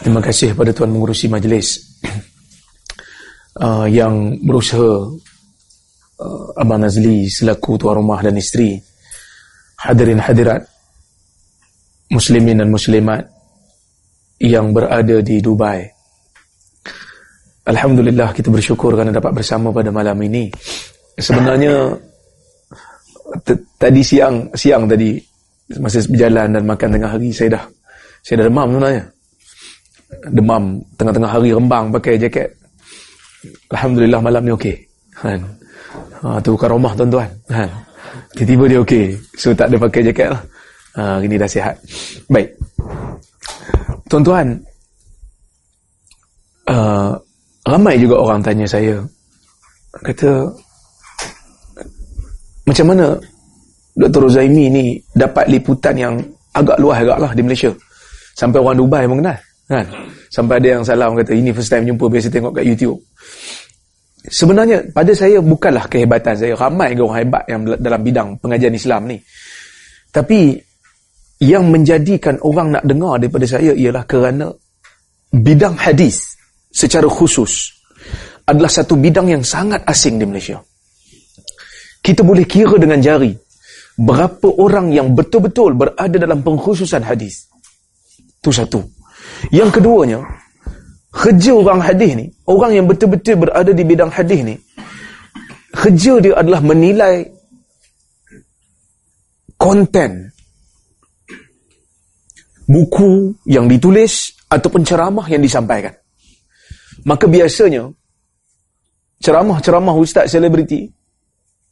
Terima kasih kepada Tuan Mengurusi Majlis uh, yang berusaha uh, Abang Nazli selaku tuan rumah dan isteri hadirin hadirat muslimin dan muslimat yang berada di Dubai. Alhamdulillah kita bersyukur kerana dapat bersama pada malam ini. Sebenarnya tadi siang siang tadi masa berjalan dan makan tengah hari saya dah saya dah demam sebenarnya demam tengah-tengah hari rembang pakai jaket. Alhamdulillah malam ni okey. Kan ha, tu bukan rumah tuan-tuan. Kan tiba-tiba dia okey. So tak ada pakai jaket lah. Ha, hari ni dah sihat. Baik. Tuan-tuan uh, ramai juga orang tanya saya. Kata macam mana Dr. Rozaimi ni dapat liputan yang agak luas agak lah di Malaysia? Sampai orang Dubai pun kenal Kan? Sampai ada yang salah orang kata ini first time jumpa biasa tengok kat YouTube. Sebenarnya pada saya bukanlah kehebatan saya. Ramai orang hebat yang dalam bidang pengajian Islam ni. Tapi yang menjadikan orang nak dengar daripada saya ialah kerana bidang hadis secara khusus adalah satu bidang yang sangat asing di Malaysia. Kita boleh kira dengan jari berapa orang yang betul-betul berada dalam pengkhususan hadis. Itu satu. Yang keduanya, kerja orang hadis ni, orang yang betul-betul berada di bidang hadis ni, kerja dia adalah menilai konten buku yang ditulis ataupun ceramah yang disampaikan. Maka biasanya ceramah-ceramah ustaz selebriti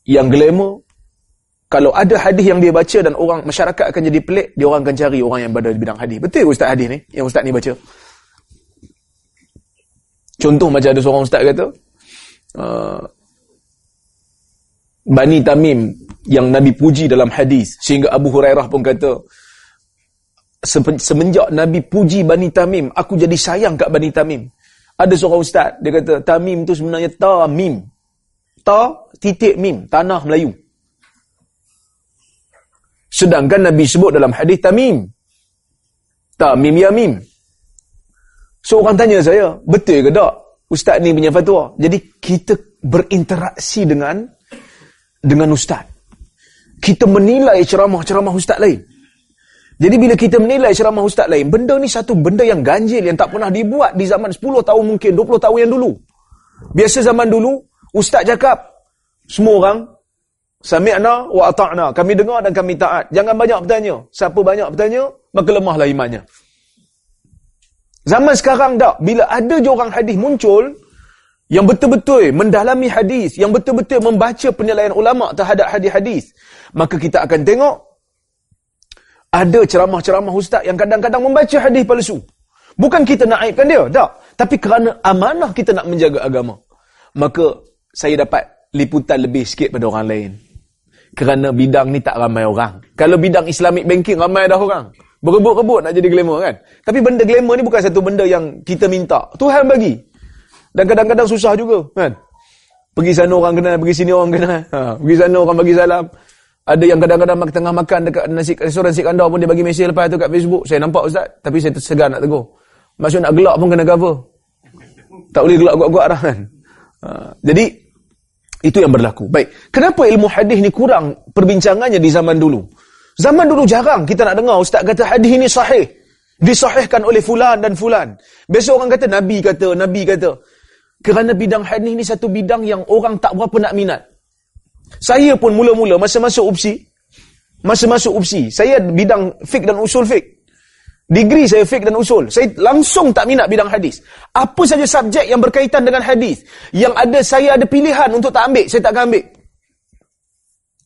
yang glamour kalau ada hadis yang dia baca dan orang masyarakat akan jadi pelik, dia orang akan cari orang yang berada di bidang hadis. Betul ustaz hadis ni yang ustaz ni baca? Contoh macam ada seorang ustaz kata, uh, Bani Tamim yang Nabi puji dalam hadis sehingga Abu Hurairah pun kata semenjak Nabi puji Bani Tamim, aku jadi sayang kat Bani Tamim. Ada seorang ustaz, dia kata Tamim tu sebenarnya Tamim. Ta titik mim, tanah Melayu. Sedangkan Nabi sebut dalam hadis Tamim. Tamim ya mim. So orang tanya saya, betul ke tak ustaz ni punya fatwa? Jadi kita berinteraksi dengan dengan ustaz. Kita menilai ceramah-ceramah ustaz lain. Jadi bila kita menilai ceramah ustaz lain, benda ni satu benda yang ganjil yang tak pernah dibuat di zaman 10 tahun mungkin, 20 tahun yang dulu. Biasa zaman dulu, ustaz cakap, semua orang Sami'na wa ata'na. Kami dengar dan kami taat. Jangan banyak bertanya. Siapa banyak bertanya, maka lemahlah imannya. Zaman sekarang tak. Bila ada je orang hadis muncul, yang betul-betul mendalami hadis, yang betul-betul membaca penilaian ulama' terhadap hadis-hadis, maka kita akan tengok, ada ceramah-ceramah ustaz yang kadang-kadang membaca hadis palsu. Bukan kita nak aibkan dia, tak. Tapi kerana amanah kita nak menjaga agama. Maka saya dapat liputan lebih sikit pada orang lain kerana bidang ni tak ramai orang. Kalau bidang Islamic banking ramai dah orang. Berebut-rebut nak jadi glamour kan. Tapi benda glamour ni bukan satu benda yang kita minta. Tuhan bagi. Dan kadang-kadang susah juga kan. Pergi sana orang kenal, pergi sini orang kenal. Ha, pergi sana orang bagi salam. Ada yang kadang-kadang tengah makan dekat nasi restoran nasi kandar pun dia bagi mesej lepas tu kat Facebook. Saya nampak ustaz, tapi saya tersegar nak tegur. Maksud nak gelak pun kena cover. Tak boleh gelak kuat-kuat dah kan. Ha, jadi itu yang berlaku. Baik. Kenapa ilmu hadis ni kurang perbincangannya di zaman dulu? Zaman dulu jarang kita nak dengar ustaz kata hadis ini sahih. Disahihkan oleh fulan dan fulan. Biasa orang kata Nabi kata, Nabi kata. Kerana bidang hadis ni satu bidang yang orang tak berapa nak minat. Saya pun mula-mula masa masuk UPSI, masa masuk UPSI, saya bidang fik dan usul fik. Degree saya fik dan usul. Saya langsung tak minat bidang hadis. Apa saja subjek yang berkaitan dengan hadis. Yang ada saya ada pilihan untuk tak ambil. Saya tak akan ambil.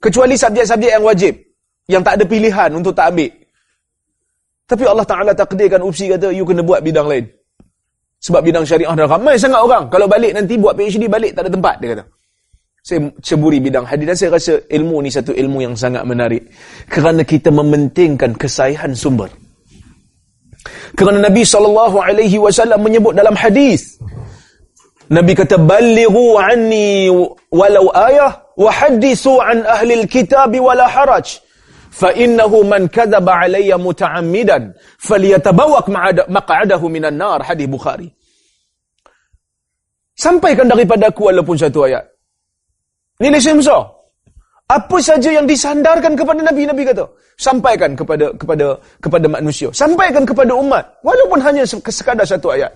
Kecuali subjek-subjek yang wajib. Yang tak ada pilihan untuk tak ambil. Tapi Allah Ta'ala takdirkan opsi kata, you kena buat bidang lain. Sebab bidang syariah dah ramai sangat orang. Kalau balik nanti buat PhD, balik tak ada tempat, dia kata. Saya ceburi bidang hadis dan saya rasa ilmu ni satu ilmu yang sangat menarik. Kerana kita mementingkan kesahihan sumber. Kerana Nabi SAW menyebut dalam hadis Nabi kata balighu anni walau ayah wa hadithu an ahli alkitab wala haraj. Fa innahu man kadzaba alayya muta'ammidan falyatabawak maq'adahu minan nar. Hadis Bukhari. Sampaikan daripada aku walaupun satu ayat. Ini lesen besar apa saja yang disandarkan kepada Nabi Nabi kata sampaikan kepada kepada kepada manusia. Sampaikan kepada umat. Walaupun hanya sekadar satu ayat.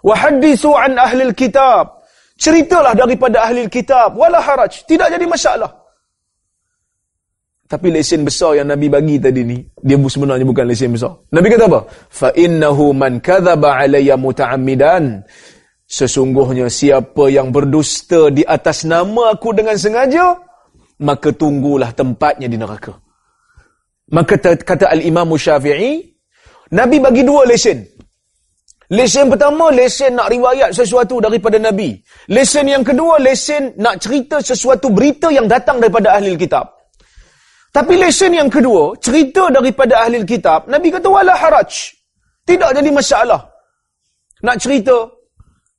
Wa hadithu an ahli kitab. Ceritalah daripada ahli kitab. Wala haraj. Tidak jadi masalah. Tapi lesen besar yang Nabi bagi tadi ni dia sebenarnya bukan lesen besar. Nabi kata apa? Fa innahu man kadzaba alayya muta'ammidan. Sesungguhnya siapa yang berdusta di atas nama aku dengan sengaja maka tunggulah tempatnya di neraka. Maka kata Al-Imam Syafi'i, Nabi bagi dua lesen. Lesen pertama, lesen nak riwayat sesuatu daripada Nabi. Lesen yang kedua, lesen nak cerita sesuatu berita yang datang daripada ahli kitab. Tapi lesen yang kedua, cerita daripada ahli kitab, Nabi kata, wala haraj. Tidak jadi masalah. Nak cerita,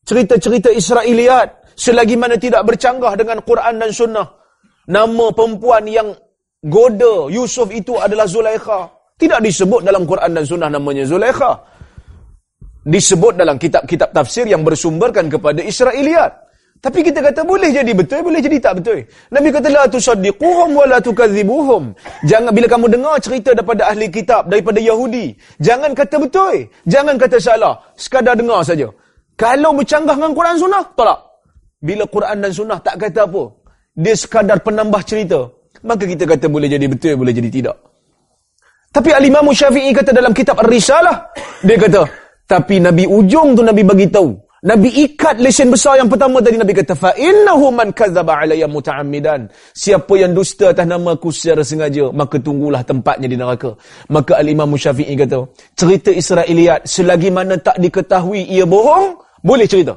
cerita-cerita Israeliat, selagi mana tidak bercanggah dengan Quran dan Sunnah nama perempuan yang goda Yusuf itu adalah Zulaikha. Tidak disebut dalam Quran dan Sunnah namanya Zulaikha. Disebut dalam kitab-kitab tafsir yang bersumberkan kepada Israeliat. Tapi kita kata boleh jadi betul, boleh jadi tak betul. Nabi kata la tusaddiquhum wa la tukadzibuhum. Jangan bila kamu dengar cerita daripada ahli kitab, daripada Yahudi, jangan kata betul, jangan kata salah, sekadar dengar saja. Kalau bercanggah dengan Quran Sunnah, tolak. Bila Quran dan Sunnah tak kata apa, dia sekadar penambah cerita, maka kita kata boleh jadi betul, boleh jadi tidak. Tapi Al-Imam Syafi'i kata dalam kitab Ar-Risalah, dia kata, tapi Nabi ujung tu Nabi bagi tahu. Nabi ikat lesen besar yang pertama tadi Nabi kata fa innahu man kadzaba alayya muta'ammidan siapa yang dusta atas nama aku secara sengaja maka tunggulah tempatnya di neraka maka al-imam Syafi'i kata cerita Israiliyat selagi mana tak diketahui ia bohong boleh cerita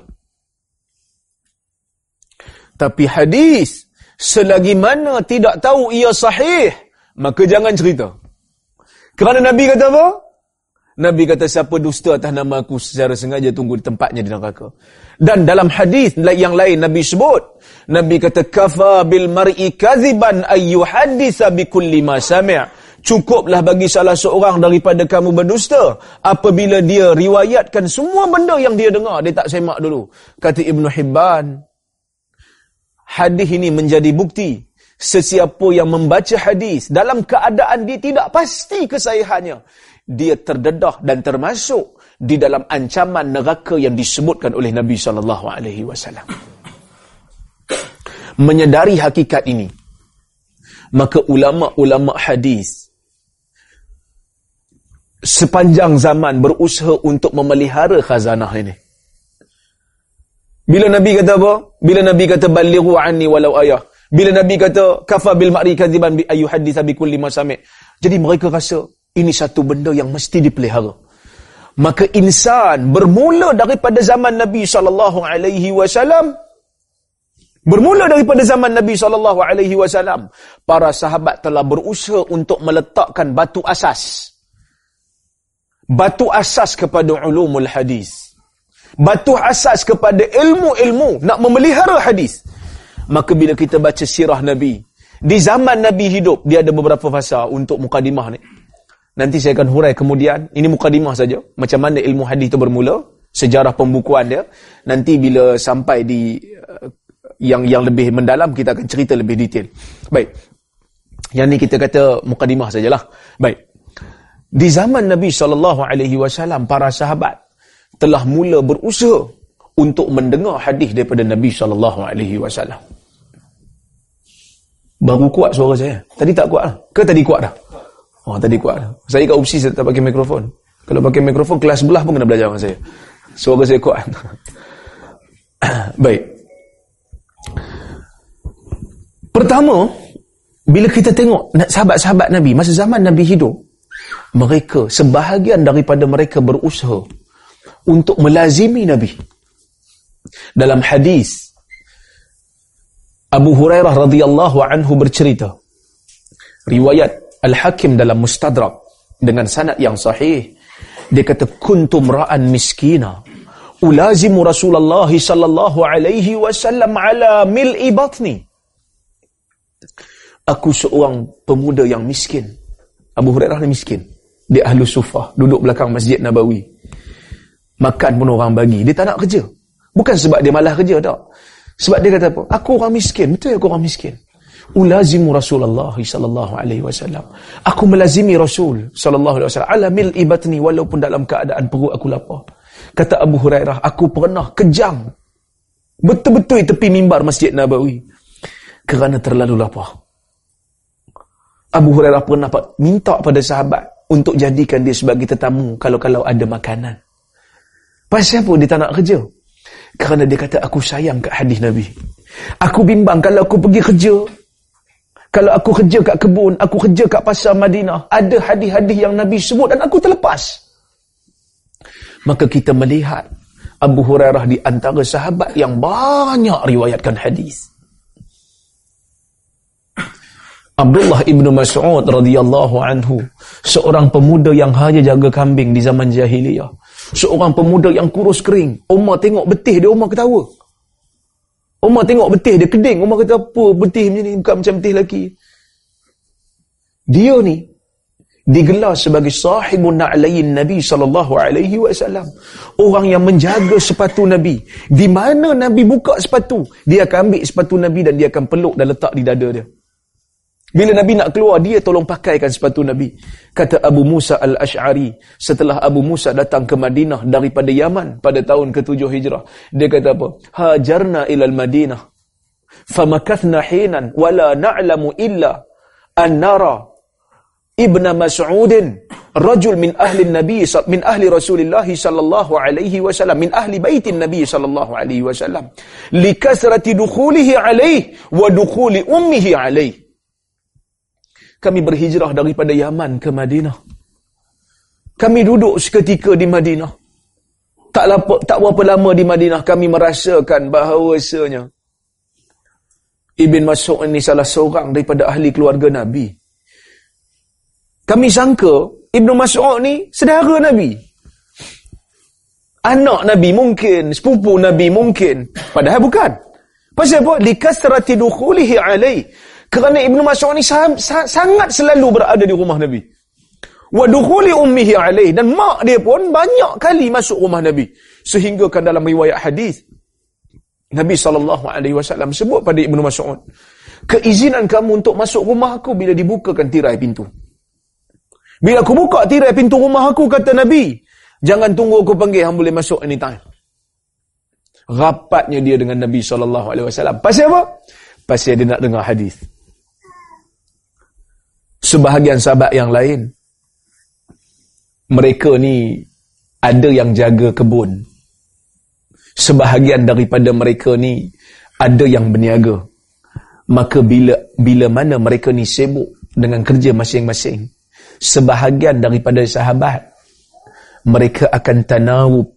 tapi hadis selagi mana tidak tahu ia sahih, maka jangan cerita. Kerana Nabi kata apa? Nabi kata siapa dusta atas nama aku secara sengaja tunggu di tempatnya di neraka. Dan dalam hadis yang lain Nabi sebut, Nabi kata kafa bil mar'i kaziban ayu haditha bi kulli ma sami'. Cukuplah bagi salah seorang daripada kamu berdusta apabila dia riwayatkan semua benda yang dia dengar, dia tak semak dulu. Kata Ibn Hibban, hadis ini menjadi bukti sesiapa yang membaca hadis dalam keadaan dia tidak pasti kesahihannya dia terdedah dan termasuk di dalam ancaman neraka yang disebutkan oleh Nabi sallallahu alaihi wasallam menyedari hakikat ini maka ulama-ulama hadis sepanjang zaman berusaha untuk memelihara khazanah ini bila Nabi kata apa? Bila Nabi kata balighu anni walau ayah. Bila Nabi kata kafa bil ma'ri kadziban bi ayu hadits bi kulli masami'. Jadi mereka rasa ini satu benda yang mesti dipelihara. Maka insan bermula daripada zaman Nabi sallallahu alaihi wasallam bermula daripada zaman Nabi sallallahu alaihi wasallam para sahabat telah berusaha untuk meletakkan batu asas batu asas kepada ulumul hadis batu asas kepada ilmu-ilmu nak memelihara hadis. Maka bila kita baca sirah nabi di zaman nabi hidup dia ada beberapa fasa untuk mukadimah ni. Nanti saya akan hurai kemudian ini mukadimah saja. Macam mana ilmu hadis itu bermula sejarah pembukuan dia. Nanti bila sampai di uh, yang yang lebih mendalam kita akan cerita lebih detail. Baik. Yang ni kita kata mukadimah sajalah. Baik. Di zaman Nabi SAW, para sahabat telah mula berusaha untuk mendengar hadis daripada Nabi sallallahu alaihi wasallam. Baru kuat suara saya. Tadi tak kuat lah. Ke tadi kuat dah? Oh, tadi kuat dah. Saya kat UPSI saya tak pakai mikrofon. Kalau pakai mikrofon, kelas sebelah pun kena belajar dengan saya. Suara saya kuat. Baik. Pertama, bila kita tengok sahabat-sahabat Nabi, masa zaman Nabi hidup, mereka, sebahagian daripada mereka berusaha untuk melazimi Nabi. Dalam hadis Abu Hurairah radhiyallahu anhu bercerita riwayat Al-Hakim dalam Mustadrak dengan sanad yang sahih dia kata kuntum ra'an miskina. Ulazimu Rasulullah sallallahu alaihi wasallam ala mil'i batni. Aku seorang pemuda yang miskin. Abu Hurairah ni miskin. Dia ahlu sufah duduk belakang Masjid Nabawi makan pun orang bagi dia tak nak kerja bukan sebab dia malas kerja tak sebab dia kata apa aku orang miskin betul aku orang miskin ulazimu Rasulullah sallallahu alaihi wasallam. Aku melazimi Rasul sallallahu alaihi wasallam ala mil ibatni walaupun dalam keadaan perut aku lapar. Kata Abu Hurairah, aku pernah kejang betul-betul tepi mimbar Masjid Nabawi kerana terlalu lapar. Abu Hurairah pernah minta pada sahabat untuk jadikan dia sebagai tetamu kalau-kalau ada makanan. Pasal apa dia tak nak kerja? Kerana dia kata aku sayang kat hadis Nabi. Aku bimbang kalau aku pergi kerja, kalau aku kerja kat kebun, aku kerja kat pasar Madinah, ada hadis-hadis yang Nabi sebut dan aku terlepas. Maka kita melihat Abu Hurairah di antara sahabat yang banyak riwayatkan hadis. Abdullah ibnu Mas'ud radhiyallahu anhu, seorang pemuda yang hanya jaga kambing di zaman jahiliyah. Seorang pemuda yang kurus kering. Umar tengok betih dia, Umar ketawa. Umar tengok betih dia keding. Umar kata apa betih macam ni bukan macam betih lelaki. Dia ni digelar sebagai sahibun na'layin Nabi sallallahu alaihi wasallam. Orang yang menjaga sepatu Nabi. Di mana Nabi buka sepatu, dia akan ambil sepatu Nabi dan dia akan peluk dan letak di dada dia. Bila Nabi nak keluar, dia tolong pakaikan sepatu Nabi. Kata Abu Musa al-Ash'ari, setelah Abu Musa datang ke Madinah daripada Yaman pada tahun ke-7 Hijrah. Dia kata apa? Hajarna ilal Madinah. Famakathna hinan wala na'lamu illa an nara ibna Mas'udin rajul min ahli Nabi min ahli Rasulullah sallallahu alaihi wasallam min ahli baitin Nabi sallallahu alaihi wasallam likasrati dukhulihi alaihi wa dukhuli ummihi alaihi kami berhijrah daripada Yaman ke Madinah. Kami duduk seketika di Madinah. Tak, lapa, tak berapa lama di Madinah kami merasakan bahawasanya Ibn Mas'ud ini salah seorang daripada ahli keluarga Nabi. Kami sangka Ibn Mas'ud ni sedara Nabi. Anak Nabi mungkin, sepupu Nabi mungkin. Padahal bukan. Pasal apa? Likasrati dukhulihi alaih. Kerana Ibn Mas'ud ni sangat selalu berada di rumah Nabi. Wa dukhuli ummihi alaih. Dan mak dia pun banyak kali masuk rumah Nabi. Sehingga kan dalam riwayat hadis Nabi SAW sebut pada Ibn Mas'ud. Keizinan kamu untuk masuk rumah aku bila dibukakan tirai pintu. Bila aku buka tirai pintu rumah aku, kata Nabi, jangan tunggu aku panggil, hang boleh masuk anytime. Rapatnya dia dengan Nabi SAW. Pasal apa? Pasal dia nak dengar hadis sebahagian sahabat yang lain. Mereka ni ada yang jaga kebun. Sebahagian daripada mereka ni ada yang berniaga. Maka bila bila mana mereka ni sibuk dengan kerja masing-masing sebahagian daripada sahabat mereka akan tanawub.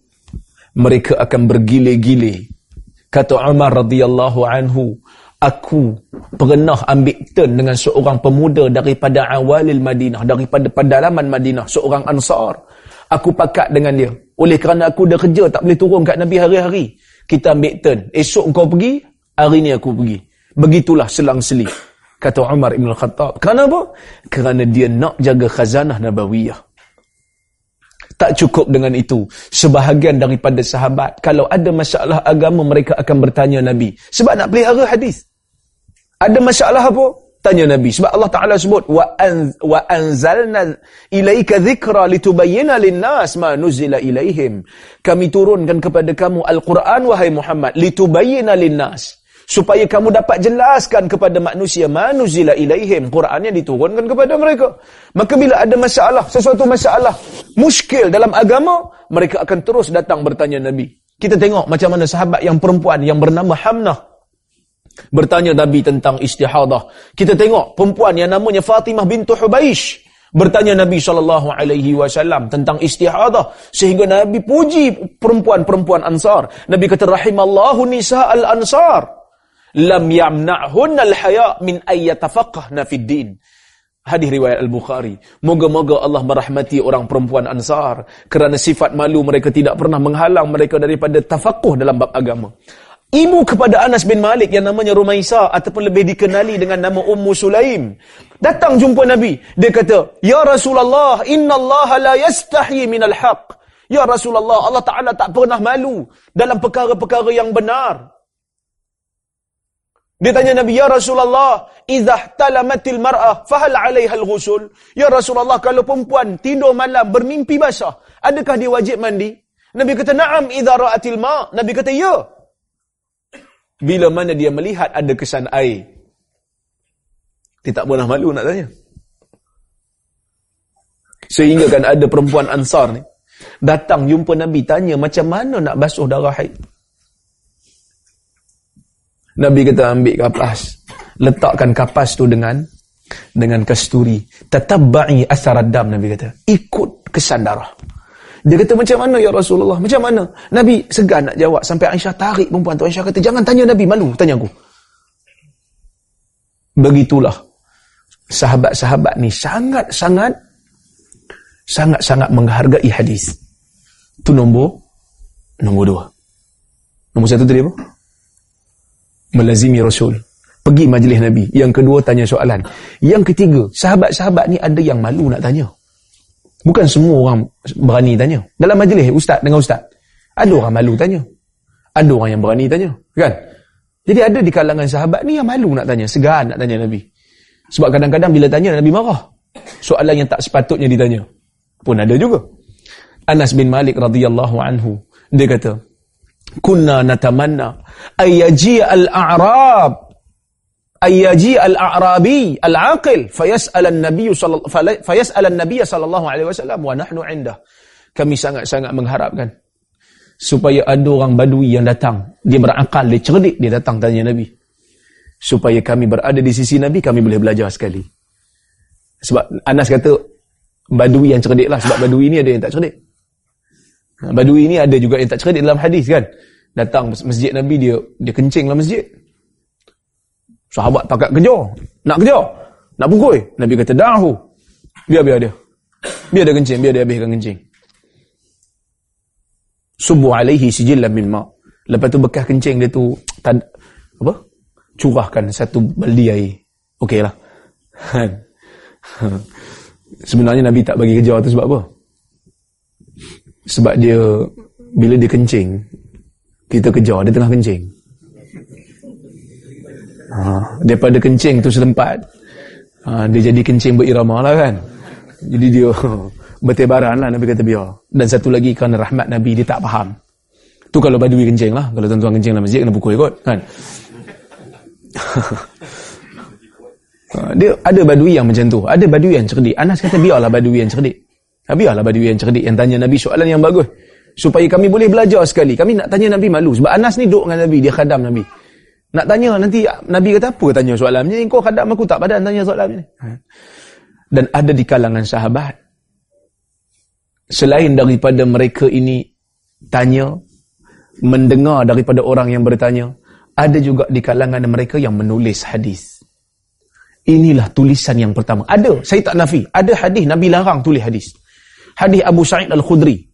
Mereka akan bergile-gile kata Umar radhiyallahu anhu aku pernah ambil turn dengan seorang pemuda daripada awalil Madinah, daripada pedalaman Madinah, seorang ansar. Aku pakat dengan dia. Oleh kerana aku dah kerja, tak boleh turun kat Nabi hari-hari. Kita ambil turn. Esok kau pergi, hari ni aku pergi. Begitulah selang-seli. Kata Umar Ibn Khattab. Kerana apa? Kerana dia nak jaga khazanah Nabawiyah. Tak cukup dengan itu. Sebahagian daripada sahabat, kalau ada masalah agama, mereka akan bertanya Nabi. Sebab nak pelihara hadis. Ada masalah apa? Tanya Nabi. Sebab Allah Ta'ala sebut, wa anzalna ilaika dhikra litubayyina linnas ma nuzila ilaihim. Kami turunkan kepada kamu Al-Quran, wahai Muhammad, litubayyina linnas. Supaya kamu dapat jelaskan kepada manusia, ma nuzila ilaihim. Quran yang diturunkan kepada mereka. Maka bila ada masalah, sesuatu masalah, muskil dalam agama, mereka akan terus datang bertanya Nabi. Kita tengok macam mana sahabat yang perempuan yang bernama Hamnah bertanya Nabi tentang istihadah. Kita tengok perempuan yang namanya Fatimah bintu Hubaish Bertanya Nabi sallallahu alaihi wasallam tentang istihadah sehingga Nabi puji perempuan-perempuan Ansar. Nabi kata rahimallahu nisa al-ansar lam yamna'hunna al-haya min ay yatafaqqahna fid din. Hadis riwayat Al-Bukhari. Moga-moga Allah merahmati orang perempuan Ansar kerana sifat malu mereka tidak pernah menghalang mereka daripada tafakuh dalam bab agama. Ibu kepada Anas bin Malik yang namanya Rumaisa ataupun lebih dikenali dengan nama Ummu Sulaim. Datang jumpa Nabi. Dia kata, Ya Rasulullah, inna Allah la yastahi minal haq. Ya Rasulullah, Allah Ta'ala tak pernah malu dalam perkara-perkara yang benar. Dia tanya Nabi, Ya Rasulullah, Izah talamatil mar'ah, fahal alaiha al-ghusul. Ya Rasulullah, kalau perempuan tidur malam bermimpi basah, adakah dia wajib mandi? Nabi kata, Naam, izah ra'atil ma' Nabi kata, Ya bila mana dia melihat ada kesan air. Dia tak pernah malu nak tanya. Sehingga kan ada perempuan ansar ni. Datang jumpa Nabi tanya macam mana nak basuh darah haid. Nabi kata ambil kapas. Letakkan kapas tu dengan dengan kasturi. Tatabba'i asar dam Nabi kata. Ikut kesan darah. Dia kata macam mana ya Rasulullah? Macam mana? Nabi segan nak jawab sampai Aisyah tarik perempuan tu. Aisyah kata jangan tanya Nabi malu tanya aku. Begitulah sahabat-sahabat ni sangat-sangat sangat-sangat menghargai hadis. Tu nombor nombor dua. Nombor satu tadi apa? Melazimi Rasul. Pergi majlis Nabi. Yang kedua tanya soalan. Yang ketiga, sahabat-sahabat ni ada yang malu nak tanya. Bukan semua orang berani tanya. Dalam majlis ustaz dengan ustaz, ada orang malu tanya. Ada orang yang berani tanya, kan? Jadi ada di kalangan sahabat ni yang malu nak tanya, segan nak tanya Nabi. Sebab kadang-kadang bila tanya Nabi marah. Soalan yang tak sepatutnya ditanya. Pun ada juga. Anas bin Malik radhiyallahu anhu dia kata, "Kunna natamanna ayyaji al-a'rab ayyaji al-a'rabi al-aqil fayas'al an-nabiy sallallahu fayas'al an-nabiy sallallahu alaihi wasallam wa nahnu 'indah? Kami sangat-sangat mengharapkan supaya ada orang badui yang datang. Dia berakal dia cerdik dia datang tanya nabi. Supaya kami berada di sisi nabi kami boleh belajar sekali. Sebab Anas kata badui yang cerdik lah sebab badui ini ada yang tak cerdik. Badui ini ada juga yang tak cerdik dalam hadis kan. Datang masjid nabi dia dia kencing dalam masjid Sahabat pakat kejar. Nak kejar. Nak pukul. Nabi kata, dahu. Biar, biar dia. Biar dia kencing. Biar dia habiskan kencing. Subuh alaihi sijillah min ma' Lepas tu bekas kencing dia tu, tad, apa? Curahkan satu baldi air. Okey lah. Sebenarnya Nabi tak bagi kejar tu sebab apa? Sebab dia, bila dia kencing, kita kejar, dia tengah kencing. Ha, daripada kencing tu setempat. Ha, dia jadi kencing berirama lah kan. Jadi dia bertebaran lah Nabi kata biar. Dan satu lagi kerana rahmat Nabi dia tak faham. Tu kalau badui kencing lah. Kalau tuan-tuan kencing dalam masjid kena pukul kot kan. Ha, dia ada badui yang macam tu. Ada badui yang cerdik. Anas kata biarlah badui yang cerdik. Ha, biarlah badui yang cerdik yang tanya Nabi soalan yang bagus. Supaya kami boleh belajar sekali. Kami nak tanya Nabi malu. Sebab Anas ni duduk dengan Nabi. Dia khadam Nabi nak tanya nanti Nabi kata apa tanya soalan ni? Kau kadang aku tak padan tanya soalan ni. Ha. Dan ada di kalangan sahabat. Selain daripada mereka ini tanya, mendengar daripada orang yang bertanya, ada juga di kalangan mereka yang menulis hadis. Inilah tulisan yang pertama. Ada, saya tak nafi. Ada hadis Nabi larang tulis hadis. Hadis Abu Sa'id Al-Khudri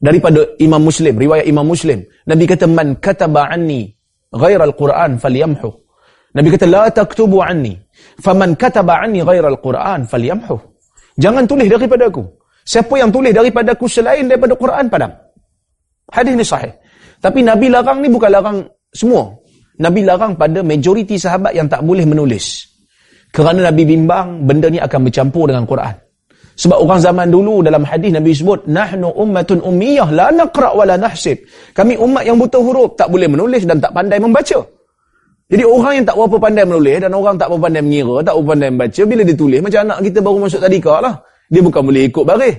daripada Imam Muslim, riwayat Imam Muslim. Nabi kata man kataba anni ghair al-Quran falyamhu. Nabi kata la taktubu anni. Faman kataba anni ghair al-Quran falyamhu. Jangan tulis daripada aku. Siapa yang tulis daripada aku selain daripada Quran padam. Hadis ni sahih. Tapi Nabi larang ni bukan larang semua. Nabi larang pada majoriti sahabat yang tak boleh menulis. Kerana Nabi bimbang benda ni akan bercampur dengan Quran. Sebab orang zaman dulu dalam hadis Nabi sebut nahnu ummatun ummiyah la naqra wa la nahsib. Kami umat yang buta huruf, tak boleh menulis dan tak pandai membaca. Jadi orang yang tak berapa pandai menulis dan orang tak berapa pandai mengira, tak berapa pandai membaca, bila dia tulis macam anak kita baru masuk tadika lah. Dia bukan boleh ikut baris.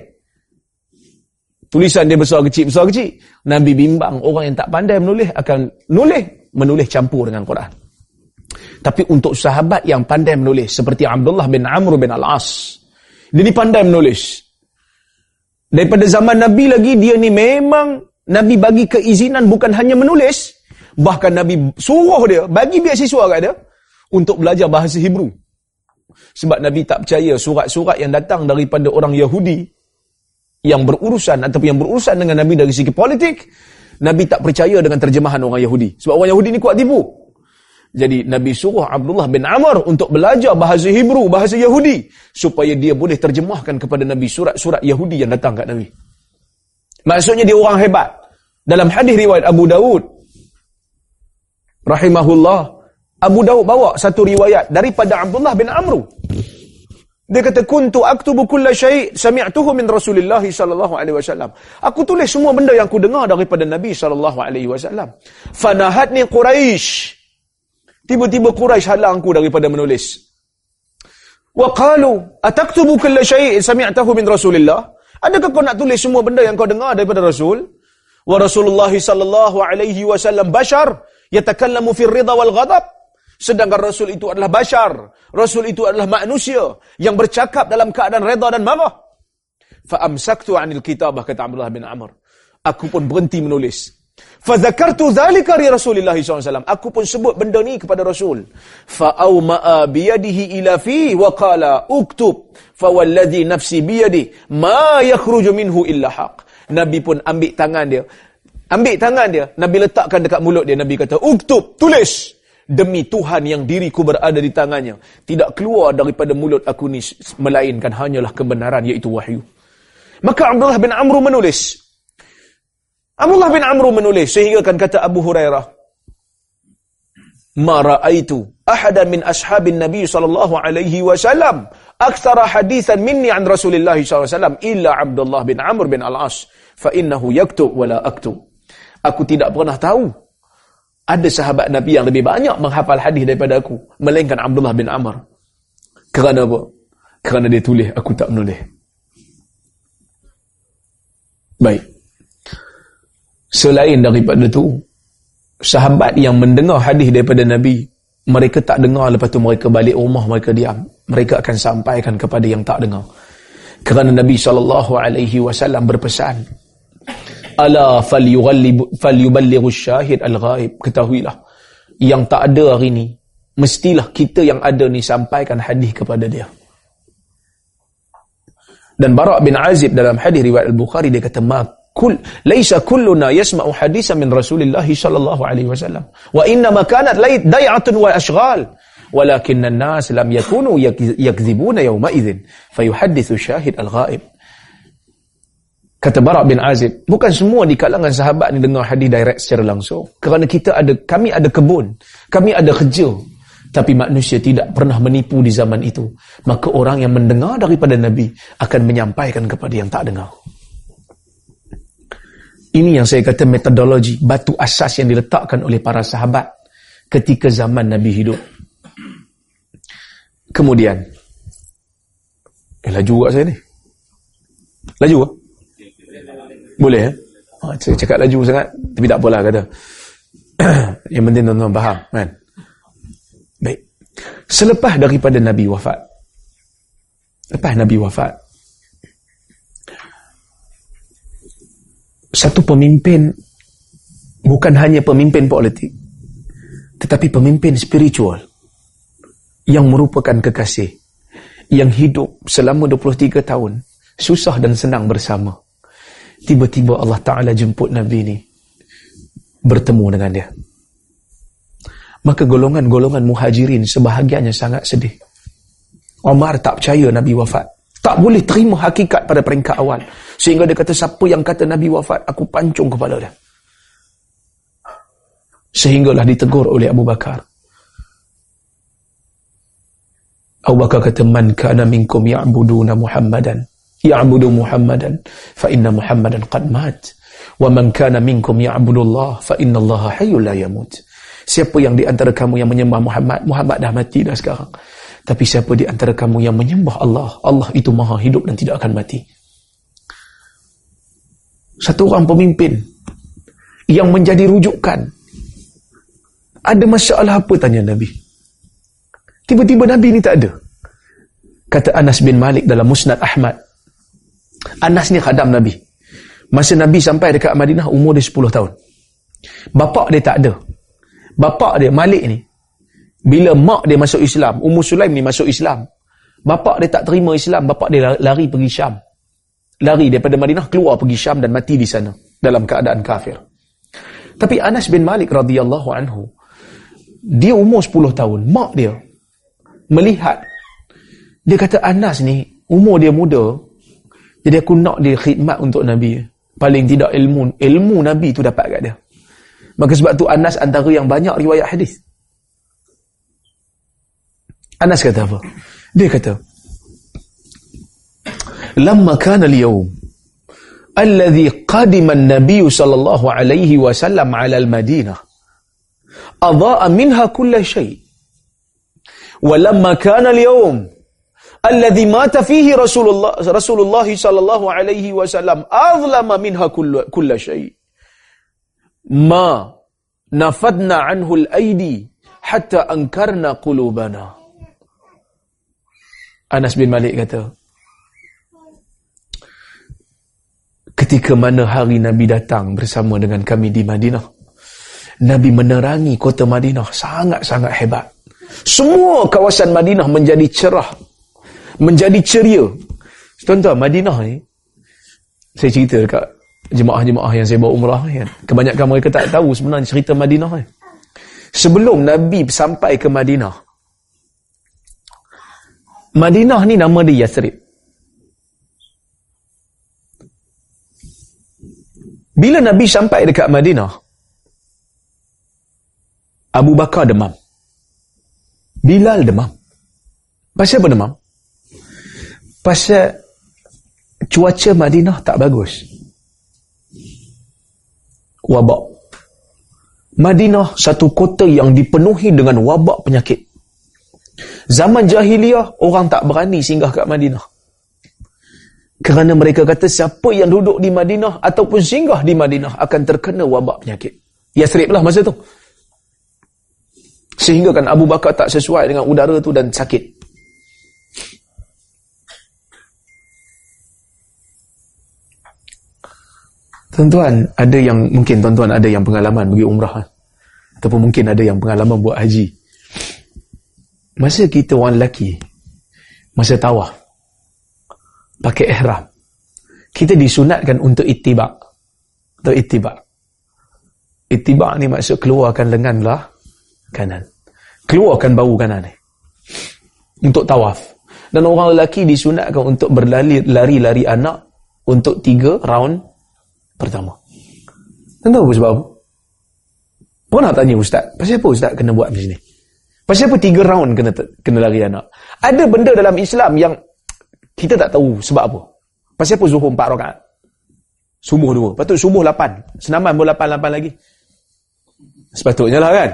Tulisan dia besar kecil, besar kecil. Nabi bimbang orang yang tak pandai menulis akan nulis, menulis campur dengan Quran. Tapi untuk sahabat yang pandai menulis seperti Abdullah bin Amr bin Al-As, Dia ni pandai menulis. Daripada zaman Nabi lagi, dia ni memang Nabi bagi keizinan bukan hanya menulis, bahkan Nabi suruh dia, bagi beasiswa kat dia, untuk belajar bahasa Hebrew. Sebab Nabi tak percaya surat-surat yang datang daripada orang Yahudi, yang berurusan ataupun yang berurusan dengan Nabi dari segi politik, Nabi tak percaya dengan terjemahan orang Yahudi. Sebab orang Yahudi ni kuat tipu. Jadi Nabi suruh Abdullah bin Amr untuk belajar bahasa Hebrew, bahasa Yahudi. Supaya dia boleh terjemahkan kepada Nabi surat-surat Yahudi yang datang kat Nabi. Maksudnya dia orang hebat. Dalam hadis riwayat Abu Dawud. Rahimahullah. Abu Dawud bawa satu riwayat daripada Abdullah bin Amr. Dia kata kuntu aktubu kulla syai' sami'tuhu min Rasulillah sallallahu alaihi wasallam. Aku tulis semua benda yang aku dengar daripada Nabi sallallahu alaihi wasallam. Fanahatni Quraisy Tiba-tiba Quraisy halang aku daripada menulis. Wa qalu, ataktubu kulla syai'in sami'tahu min Rasulillah? Adakah kau nak tulis semua benda yang kau dengar daripada Rasul? Wa Rasulullah sallallahu alaihi wasallam bashar yatakallamu fi ridha wal ghadab. Sedangkan Rasul itu adalah bashar. Rasul itu adalah manusia yang bercakap dalam keadaan redha dan marah. Fa amsaktu 'anil kitabah kata Abdullah bin Amr. Aku pun berhenti menulis. Fazakartu zalika li Rasulillah SAW. Aku pun sebut benda ni kepada Rasul. Fa'awma'a biyadihi ila fi wa qala uktub fawalladhi nafsi biyadi ma yakhruju minhu illa haq. Nabi pun ambil tangan dia. Ambil tangan dia. Nabi letakkan dekat mulut dia. Nabi kata, uktub, tulis. Demi Tuhan yang diriku berada di tangannya. Tidak keluar daripada mulut aku ni melainkan hanyalah kebenaran iaitu wahyu. Maka Abdullah bin Amru menulis. Abdullah bin Amr menulis sehingga kan kata Abu Hurairah Ma ra'aitu ahadan min ashabin Nabi sallallahu alaihi wasallam akthara hadithan minni an Rasulillah sallallahu alaihi wasallam illa Abdullah bin Amr bin Al-As fa innahu yaktub wala aktub Aku tidak pernah tahu ada sahabat Nabi yang lebih banyak menghafal hadis daripada aku melainkan Abdullah bin Amr. Kerana apa? Kerana dia tulis aku tak menulis. Baik Selain daripada itu, sahabat yang mendengar hadis daripada Nabi, mereka tak dengar lepas tu mereka balik rumah, mereka diam. Mereka akan sampaikan kepada yang tak dengar. Kerana Nabi SAW berpesan, Ala falyuballighu syahid al-ghaib. Ketahuilah, yang tak ada hari ini, mestilah kita yang ada ni sampaikan hadis kepada dia. Dan Barak bin Azib dalam hadis riwayat Al-Bukhari dia kata, kul laisa kulluna yasma'u hadisan min Rasulillah sallallahu alaihi wasallam. Wa inna ma kanat day'atun wa ashghal. Walakin an-nas lam yakunu yakdhibuna yawma idzin fayuhaddithu syahid al-ghaib. Kata Barak bin Azib bukan semua di kalangan sahabat ni dengar hadis direct secara langsung. Kerana kita ada kami ada kebun kami ada kerja. Tapi manusia tidak pernah menipu di zaman itu. Maka orang yang mendengar daripada nabi akan menyampaikan kepada yang tak dengar ini yang saya kata metodologi, batu asas yang diletakkan oleh para sahabat ketika zaman Nabi hidup. Kemudian, eh laju kat saya ni. Laju ke? Boleh ya? Ha, saya cakap laju sangat, tapi tak apalah kata. yang penting tuan-tuan faham kan? Baik. Selepas daripada Nabi wafat, lepas Nabi wafat, satu pemimpin bukan hanya pemimpin politik tetapi pemimpin spiritual yang merupakan kekasih yang hidup selama 23 tahun susah dan senang bersama. Tiba-tiba Allah Ta'ala jemput Nabi ini bertemu dengan dia. Maka golongan-golongan muhajirin sebahagiannya sangat sedih. Omar tak percaya Nabi wafat. Tak boleh terima hakikat pada peringkat awal. Sehingga dia kata, siapa yang kata Nabi wafat, aku pancung kepala dia. Sehinggalah ditegur oleh Abu Bakar. Abu Bakar kata, Man kana minkum ya'buduna Muhammadan. Ya'budu Muhammadan. Fa inna Muhammadan qad mat. Wa man kana minkum ya'budu Allah. Fa inna Allah hayu la yamut. Siapa yang di antara kamu yang menyembah Muhammad, Muhammad dah mati dah sekarang. Tapi siapa di antara kamu yang menyembah Allah, Allah itu maha hidup dan tidak akan mati. Satu orang pemimpin yang menjadi rujukan. Ada masalah apa tanya Nabi? Tiba-tiba Nabi ni tak ada. Kata Anas bin Malik dalam Musnad Ahmad. Anas ni khadam Nabi. Masa Nabi sampai dekat Madinah, umur dia 10 tahun. Bapak dia tak ada. Bapak dia, Malik ni, bila mak dia masuk Islam, Ummu Sulaim ni masuk Islam, bapak dia tak terima Islam, bapak dia lari pergi Syam. Lari daripada Madinah, keluar pergi Syam dan mati di sana. Dalam keadaan kafir. Tapi Anas bin Malik radhiyallahu anhu, dia umur 10 tahun, mak dia melihat, dia kata Anas ni, umur dia muda, jadi aku nak dia khidmat untuk Nabi. Paling tidak ilmu, ilmu Nabi tu dapat kat dia. Maka sebab tu Anas antara yang banyak riwayat hadis. Anas kata apa? Dia kata, "Lamma kana al-yawm alladhi qadima an-nabiy sallallahu alaihi wasallam ala al-Madinah, adha'a minha kull shay. Wa lamma kana al-yawm alladhi mata fihi Rasulullah Rasulullah sallallahu alaihi wasallam, adlama minha kull kull shay. Ma nafadna anhu al-aidi hatta ankarna qulubana." Anas bin Malik kata, ketika mana hari Nabi datang bersama dengan kami di Madinah, Nabi menerangi kota Madinah sangat-sangat hebat. Semua kawasan Madinah menjadi cerah, menjadi ceria. Tuan-tuan, Madinah ni, saya cerita dekat jemaah-jemaah yang saya bawa umrah kan. Kebanyakan mereka tak tahu sebenarnya cerita Madinah ni. Sebelum Nabi sampai ke Madinah, Madinah ni nama dia Yasrib. Bila Nabi sampai dekat Madinah, Abu Bakar demam. Bilal demam. Pasal apa demam? Pasal cuaca Madinah tak bagus. Wabak. Madinah satu kota yang dipenuhi dengan wabak penyakit. Zaman jahiliah, orang tak berani singgah ke Madinah. Kerana mereka kata siapa yang duduk di Madinah ataupun singgah di Madinah akan terkena wabak penyakit. Yasrib lah masa tu. Sehingga kan Abu Bakar tak sesuai dengan udara tu dan sakit. Tuan-tuan, ada yang mungkin tuan-tuan ada yang pengalaman pergi umrah. Ataupun mungkin ada yang pengalaman buat haji. Masa kita orang lelaki, masa tawaf, pakai ihram, kita disunatkan untuk itibak. Atau itibak. Itibak ni maksud keluarkan lengan lah kanan. Keluarkan bau kanan ni. Untuk tawaf. Dan orang lelaki disunatkan untuk berlari-lari anak untuk tiga round pertama. Tahu apa sebab apa? Pernah tanya ustaz, pasal apa ustaz kena buat macam ni? Pasal apa tiga round kena kena lari anak? Ada benda dalam Islam yang kita tak tahu sebab apa. Pasal apa zuhur empat rakaat? Subuh dua. Patut subuh lapan. Senaman pun lapan, lapan lagi. Sepatutnya lah kan?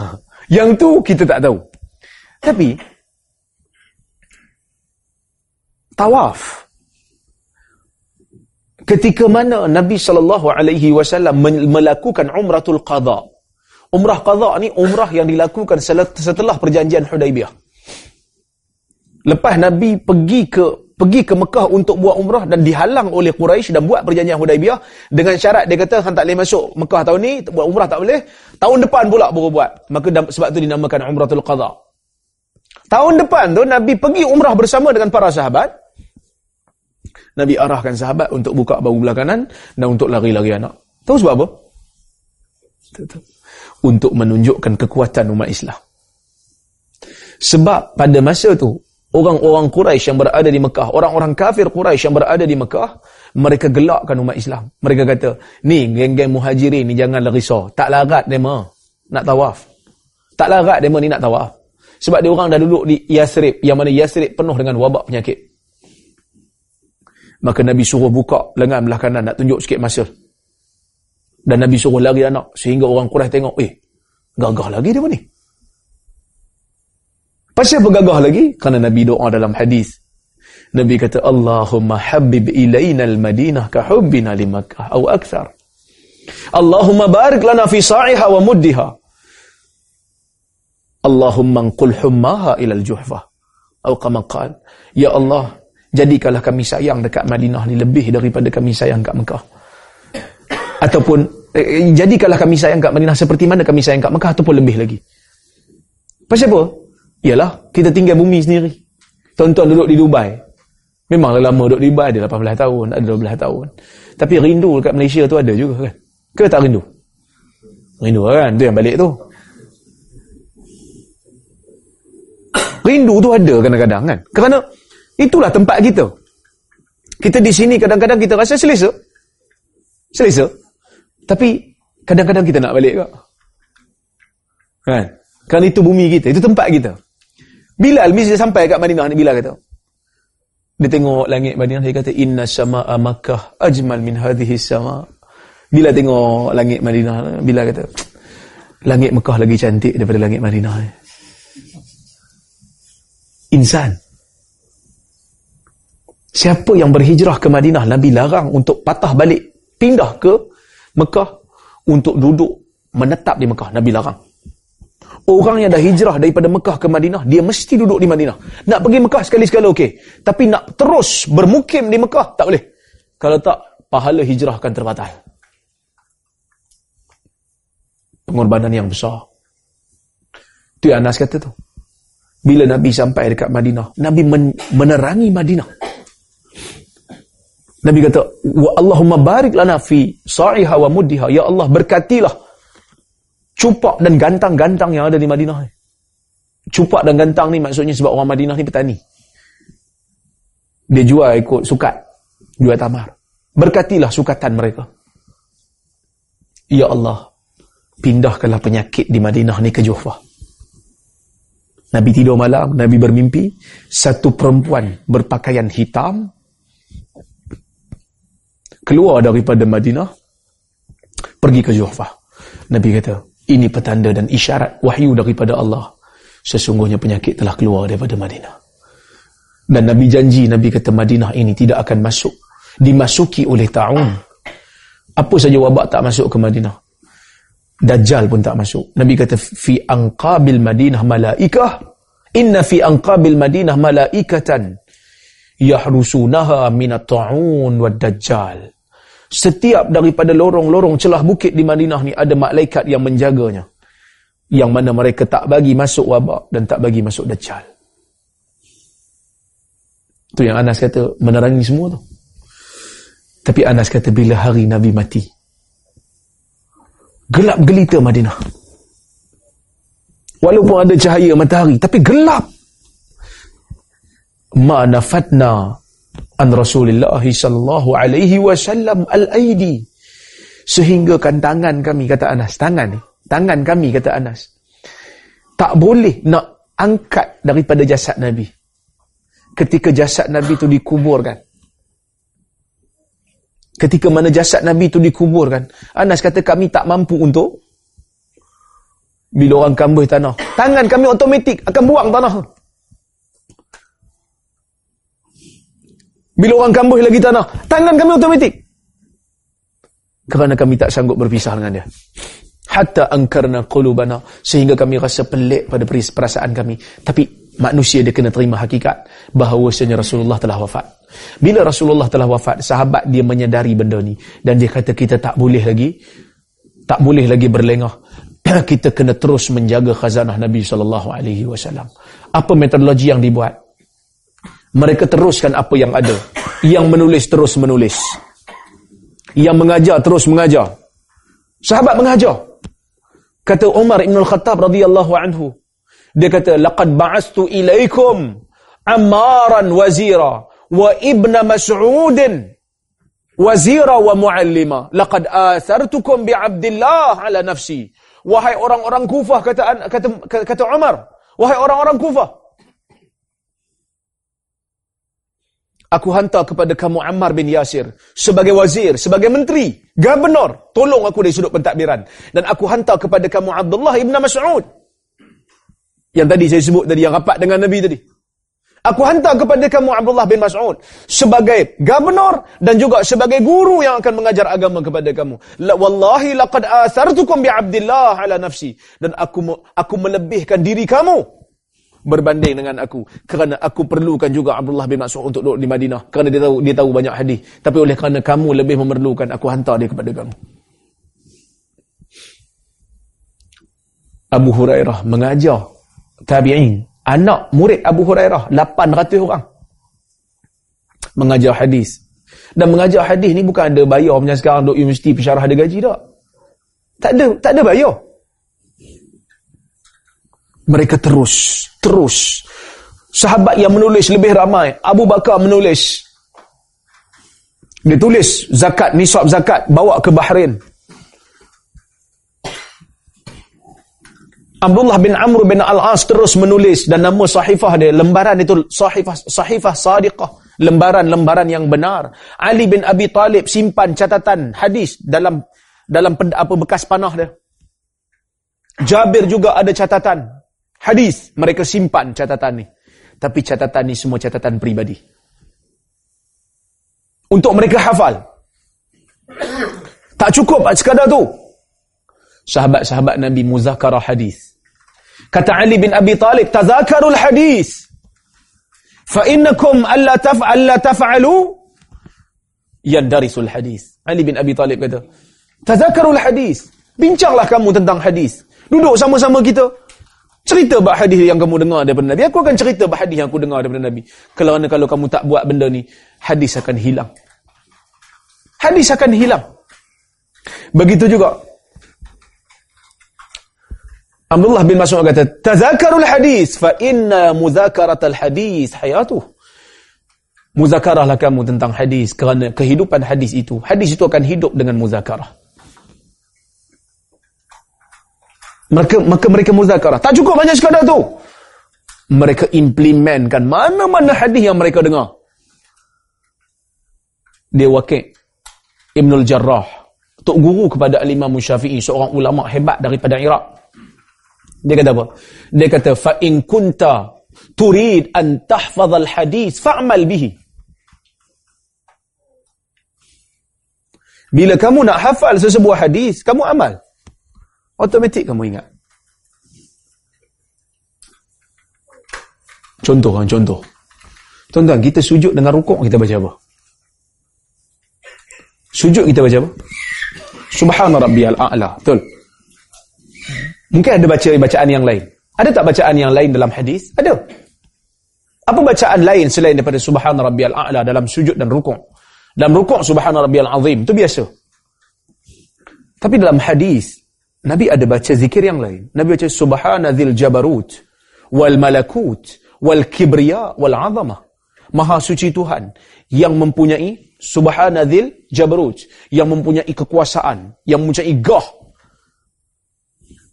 yang tu kita tak tahu. Tapi, tawaf. Ketika mana Nabi SAW melakukan umratul qadha. Umrah qadha ni umrah yang dilakukan setelah perjanjian Hudaibiyah. Lepas Nabi pergi ke pergi ke Mekah untuk buat umrah dan dihalang oleh Quraisy dan buat perjanjian Hudaibiyah dengan syarat dia kata hang tak boleh masuk Mekah tahun ni buat umrah tak boleh. Tahun depan pula baru buat. Maka sebab tu dinamakan umratul qadha. Tahun depan tu Nabi pergi umrah bersama dengan para sahabat. Nabi arahkan sahabat untuk buka bau belah kanan dan untuk lari-lari anak. Tahu sebab apa? Untuk menunjukkan kekuatan umat Islam. Sebab pada masa tu, orang-orang Quraisy yang berada di Mekah, orang-orang kafir Quraisy yang berada di Mekah, mereka gelakkan umat Islam. Mereka kata, ni geng-geng muhajirin ni janganlah risau. Tak larat dema nak tawaf. Tak larat dema ni nak tawaf. Sebab dia orang dah duduk di Yasrib, yang mana Yasrib penuh dengan wabak penyakit. Maka Nabi suruh buka lengan belah kanan nak tunjuk sikit masa. Dan Nabi suruh lari anak. Sehingga orang Quraisy tengok, eh, gagah lagi dia ni. Pasal apa gagah lagi? Kerana Nabi doa dalam hadis. Nabi kata, Allahumma habib ilayna al-madinah ka hubbina li Makkah. Atau akthar. Allahumma barik lana fi sa'iha wa muddiha. Allahumma nqul hummaha ila al-juhfah. Atau kama qal. Ya Allah, jadikanlah kami sayang dekat Madinah ni lebih daripada kami sayang kat Mekah. Ataupun eh, jadikanlah kami sayang kat Madinah seperti mana kami sayang kat Mekah ataupun lebih lagi. Pasal apa? Yalah, kita tinggal bumi sendiri. Tuan-tuan duduk di Dubai. Memanglah lama duduk di Dubai, ada 18 tahun, ada 12 tahun. Tapi rindu dekat Malaysia tu ada juga kan? Ke tak rindu? Rindu kan? Tu yang balik tu. Rindu tu ada kadang-kadang kan? Kerana itulah tempat kita. Kita di sini kadang-kadang kita rasa selesa. Selesa. Tapi kadang-kadang kita nak balik ke? Kan? Kerana itu bumi kita, itu tempat kita. Bilal mesti sampai kat Madinah ni Bilal kata. Dia tengok langit Madinah dia kata inna sama'a Makkah ajmal min hadhihi sama' Bila tengok langit Madinah, bila kata, langit Mekah lagi cantik daripada langit Madinah. Insan. Siapa yang berhijrah ke Madinah, Nabi larang untuk patah balik, pindah ke Mekah untuk duduk menetap di Mekah. Nabi larang. Orang yang dah hijrah daripada Mekah ke Madinah, dia mesti duduk di Madinah. Nak pergi Mekah sekali-sekala okey. Tapi nak terus bermukim di Mekah, tak boleh. Kalau tak, pahala hijrah akan terbatal pengorbanan yang besar. Itu yang Anas kata tu. Bila Nabi sampai dekat Madinah, Nabi men menerangi Madinah. Nabi kata, "Wa Allahumma barik lana fi sa'iha wa muddiha." Ya Allah, berkatilah cupak dan gantang-gantang yang ada di Madinah. Cupak dan gantang ni maksudnya sebab orang Madinah ni petani. Dia jual ikut sukat, jual tamar. Berkatilah sukatan mereka. Ya Allah, pindahkanlah penyakit di Madinah ni ke Juhfa. Nabi tidur malam, Nabi bermimpi, satu perempuan berpakaian hitam keluar daripada Madinah pergi ke Juhfa. Nabi kata, ini petanda dan isyarat wahyu daripada Allah. Sesungguhnya penyakit telah keluar daripada Madinah. Dan Nabi janji, Nabi kata Madinah ini tidak akan masuk. Dimasuki oleh ta'un. Apa saja wabak tak masuk ke Madinah. Dajjal pun tak masuk. Nabi kata fi anqabil Madinah malaikah inna fi anqabil Madinah malaikatan yahrusunaha min at-ta'un wad dajjal. Setiap daripada lorong-lorong celah bukit di Madinah ni ada malaikat yang menjaganya. Yang mana mereka tak bagi masuk wabak dan tak bagi masuk dajjal. Itu yang Anas kata menerangi semua tu. Tapi Anas kata bila hari Nabi mati, Gelap gelita Madinah. Walaupun ada cahaya matahari, tapi gelap. Ma nafatna an Rasulullah sallallahu alaihi wasallam al-aidi. Sehingga kan tangan kami, kata Anas, tangan ni, tangan kami, kata Anas, tak boleh nak angkat daripada jasad Nabi. Ketika jasad Nabi itu dikuburkan. Ketika mana jasad Nabi itu dikuburkan. Anas kata kami tak mampu untuk bila orang kambuh tanah. Tangan kami otomatik akan buang tanah. Bila orang kambuh lagi tanah. Tangan kami otomatik. Kerana kami tak sanggup berpisah dengan dia. Hatta angkarna qulubana. Sehingga kami rasa pelik pada perasaan kami. Tapi manusia dia kena terima hakikat bahawasanya Rasulullah telah wafat. Bila Rasulullah telah wafat, sahabat dia menyadari benda ni dan dia kata kita tak boleh lagi tak boleh lagi berlengah. kita kena terus menjaga khazanah Nabi wasallam. Apa metodologi yang dibuat? Mereka teruskan apa yang ada. Yang menulis terus menulis. Yang mengajar terus mengajar. Sahabat mengajar. Kata Umar Ibn Al-Khattab radhiyallahu anhu, dia kata laqad ba'astu ilaikum Ammaran wazira wa ibna Mas'udin wazira wa muallima laqad athartukum bi Abdullah ala nafsi wahai orang-orang Kufah kata kata kata Umar wahai orang-orang Kufah Aku hantar kepada kamu Ammar bin Yasir sebagai wazir, sebagai menteri, gubernur. Tolong aku dari sudut pentadbiran. Dan aku hantar kepada kamu Abdullah ibn Mas'ud yang tadi saya sebut tadi, yang rapat dengan Nabi tadi. Aku hantar kepada kamu Abdullah bin Mas'ud sebagai gubernur dan juga sebagai guru yang akan mengajar agama kepada kamu. La, wallahi laqad athartukum bi Abdullah ala nafsi dan aku aku melebihkan diri kamu berbanding dengan aku. Kerana aku perlukan juga Abdullah bin Mas'ud untuk duduk di Madinah. Kerana dia tahu dia tahu banyak hadis. Tapi oleh kerana kamu lebih memerlukan aku hantar dia kepada kamu. Abu Hurairah mengajar tabi'in. Anak murid Abu Hurairah 800 orang. Mengajar hadis. Dan mengajar hadis ni bukan ada bayar macam sekarang duk universiti pensyarah ada gaji tak? Tak ada tak ada bayar mereka terus terus. Sahabat yang menulis lebih ramai Abu Bakar menulis. Dia tulis zakat nisab zakat bawa ke Bahrain. Abdullah bin Amr bin Al-As terus menulis dan nama sahifah dia lembaran itu sahifah sahifah sadiqah. Lembaran-lembaran yang benar. Ali bin Abi Talib simpan catatan hadis dalam dalam apa bekas panah dia. Jabir juga ada catatan hadis mereka simpan catatan ni tapi catatan ni semua catatan pribadi untuk mereka hafal tak cukup sekadar tu sahabat-sahabat Nabi muzakarah hadis. Kata Ali bin Abi Talib, tazakarul hadis. Fa innakum alla taf'al la taf'alu yandarisul hadis. Ali bin Abi Talib kata, tazakarul hadis. Bincanglah kamu tentang hadis. Duduk sama-sama kita. Cerita bah hadis yang kamu dengar daripada Nabi. Aku akan cerita bah hadis yang aku dengar daripada Nabi. Kalau kalau kamu tak buat benda ni, hadis akan hilang. Hadis akan hilang. Begitu juga Abdullah bin Mas'ud kata, "Tazakarul hadis fa inna muzakaratal hadis hayatuh." Muzakarahlah kamu tentang hadis kerana kehidupan hadis itu, hadis itu akan hidup dengan muzakarah. Maka, maka mereka muzakarah. Tak cukup hanya sekadar tu. Mereka implementkan mana-mana hadis yang mereka dengar. Dia wakil Ibnul Jarrah. Tok guru kepada Al-Imam Syafi'i, seorang ulama hebat daripada Iraq. Dia kata apa? Dia kata in kunta turid an tahfaz al hadis fa'mal bihi. Bila kamu nak hafal sesebuah hadis, kamu amal. Automatik kamu ingat. Contoh kan, contoh. Tuan-tuan, kita sujud dengan rukuk, kita baca apa? Sujud kita baca apa? Subhana rabbiyal a'la. Betul? Mungkin ada baca bacaan yang lain. Ada tak bacaan yang lain dalam hadis? Ada. Apa bacaan lain selain daripada subhana rabbiyal a'la dalam sujud dan rukuk? Dalam rukuk subhana rabbiyal azim itu biasa. Tapi dalam hadis Nabi ada baca zikir yang lain. Nabi baca subhana dzil jabarut wal malakut wal kibriya wal azamah. Maha suci Tuhan yang mempunyai subhana dzil jabarut yang mempunyai kekuasaan, yang mempunyai gah.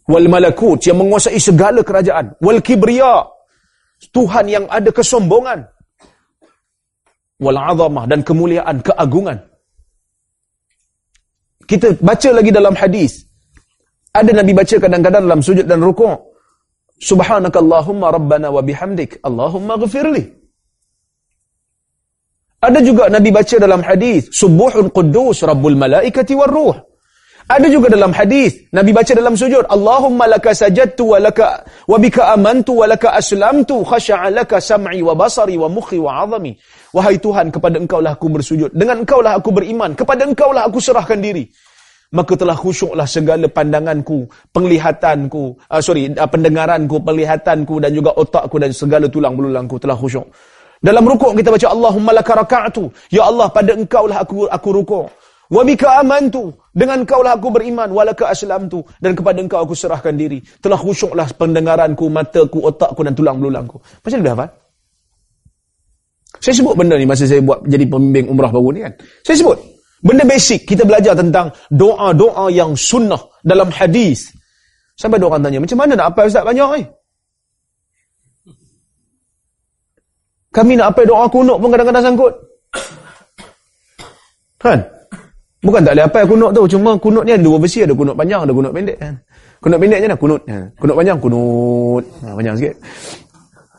Wal malakut yang menguasai segala kerajaan. Wal kibriya Tuhan yang ada kesombongan. Wal azamah dan kemuliaan keagungan. Kita baca lagi dalam hadis ada nabi baca kadang-kadang dalam sujud dan rukuk subhanakallahumma rabbana wa bihamdik allahumma ghfirli ada juga nabi baca dalam hadis subuhun quddus rabbul malaikati war ruh. Ada juga dalam hadis Nabi baca dalam sujud Allahumma laka sajadtu wa laka wa bika amantu wa laka aslamtu khasha'a laka sam'i wa basari wa mukhi wa 'azami. Wahai Tuhan kepada Engkau lah aku bersujud. Dengan Engkau lah aku beriman. Kepada Engkau lah aku serahkan diri maka telah khusyuklah segala pandanganku penglihatanku uh, sorry uh, pendengaranku penglihatanku dan juga otakku dan segala tulang belulangku telah khusyuk dalam rukuk kita baca Allahumma laka raka'tu ya Allah pada Engkau lah aku aku rukuk Wa bika amantu dengan kaulah aku beriman walaka aslamtu dan kepada engkau aku serahkan diri. Telah khusyuklah pendengaranku, mataku, otakku dan tulang belulangku. Macam mana hafal? Saya sebut benda ni masa saya buat jadi pembimbing umrah baru ni kan. Saya sebut benda basic kita belajar tentang doa-doa yang sunnah dalam hadis. Sampai ada orang tanya, macam mana nak apa ustaz banyak ni? Kami nak apa doa kunut pun kadang-kadang sangkut. Kan? Bukan tak boleh apa kunut tu. Cuma kunut ni ada dua versi. Ada kunut panjang, ada kunut pendek. Kan? Kunut pendek je lah. Kunut. Ha. Kunut panjang, kunut. Ha, panjang sikit.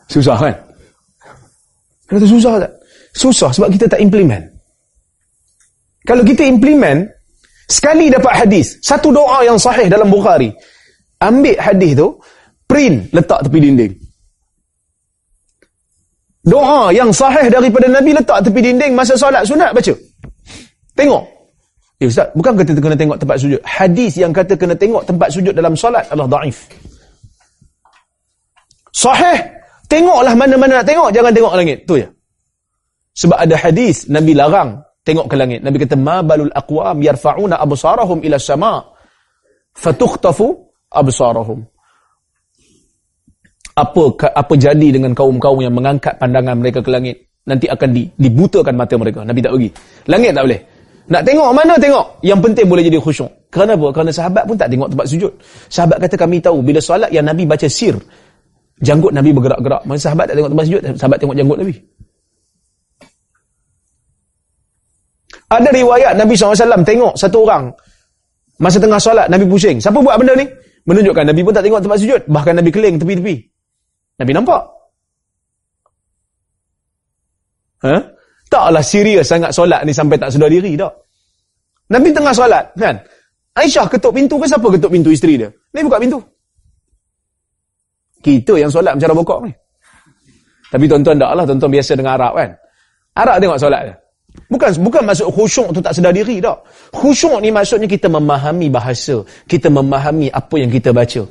Susah kan? Kata susah tak? Susah sebab kita tak implement. Kalau kita implement, sekali dapat hadis. Satu doa yang sahih dalam Bukhari. Ambil hadis tu, print, letak tepi dinding. Doa yang sahih daripada Nabi letak tepi dinding masa solat sunat baca. Tengok. Eh Ustaz, bukan kata kena tengok tempat sujud. Hadis yang kata kena tengok tempat sujud dalam solat adalah daif. Sahih. Tengoklah mana-mana nak tengok, jangan tengok langit. Tu ya. Sebab ada hadis Nabi larang tengok ke langit. Nabi kata ma balul aqwam yarfa'una absarahum ila sama' fatukhtafu absarahum. Apa apa jadi dengan kaum-kaum yang mengangkat pandangan mereka ke langit? Nanti akan di, dibutakan mata mereka. Nabi tak bagi. Langit tak boleh. Nak tengok mana tengok? Yang penting boleh jadi khusyuk. Kerana apa? Kerana sahabat pun tak tengok tempat sujud. Sahabat kata kami tahu bila solat yang Nabi baca sir janggut Nabi bergerak-gerak. Masa sahabat tak tengok tempat sujud? Sahabat tengok janggut Nabi ada riwayat Nabi SAW tengok satu orang masa tengah solat Nabi pusing siapa buat benda ni menunjukkan Nabi pun tak tengok tempat sujud bahkan Nabi keling tepi-tepi Nabi nampak. Ha? Taklah serius sangat solat ni sampai tak sedar diri tak. Nabi tengah solat kan. Aisyah ketuk pintu ke siapa ketuk pintu isteri dia? Ni buka pintu. Kita yang solat macam bokok ni. Tapi tuan-tuan tak lah, tuan-tuan biasa dengan Arab kan. Arab tengok solat dia. Bukan bukan maksud khusyuk tu tak sedar diri tak. Khusyuk ni maksudnya kita memahami bahasa, kita memahami apa yang kita baca.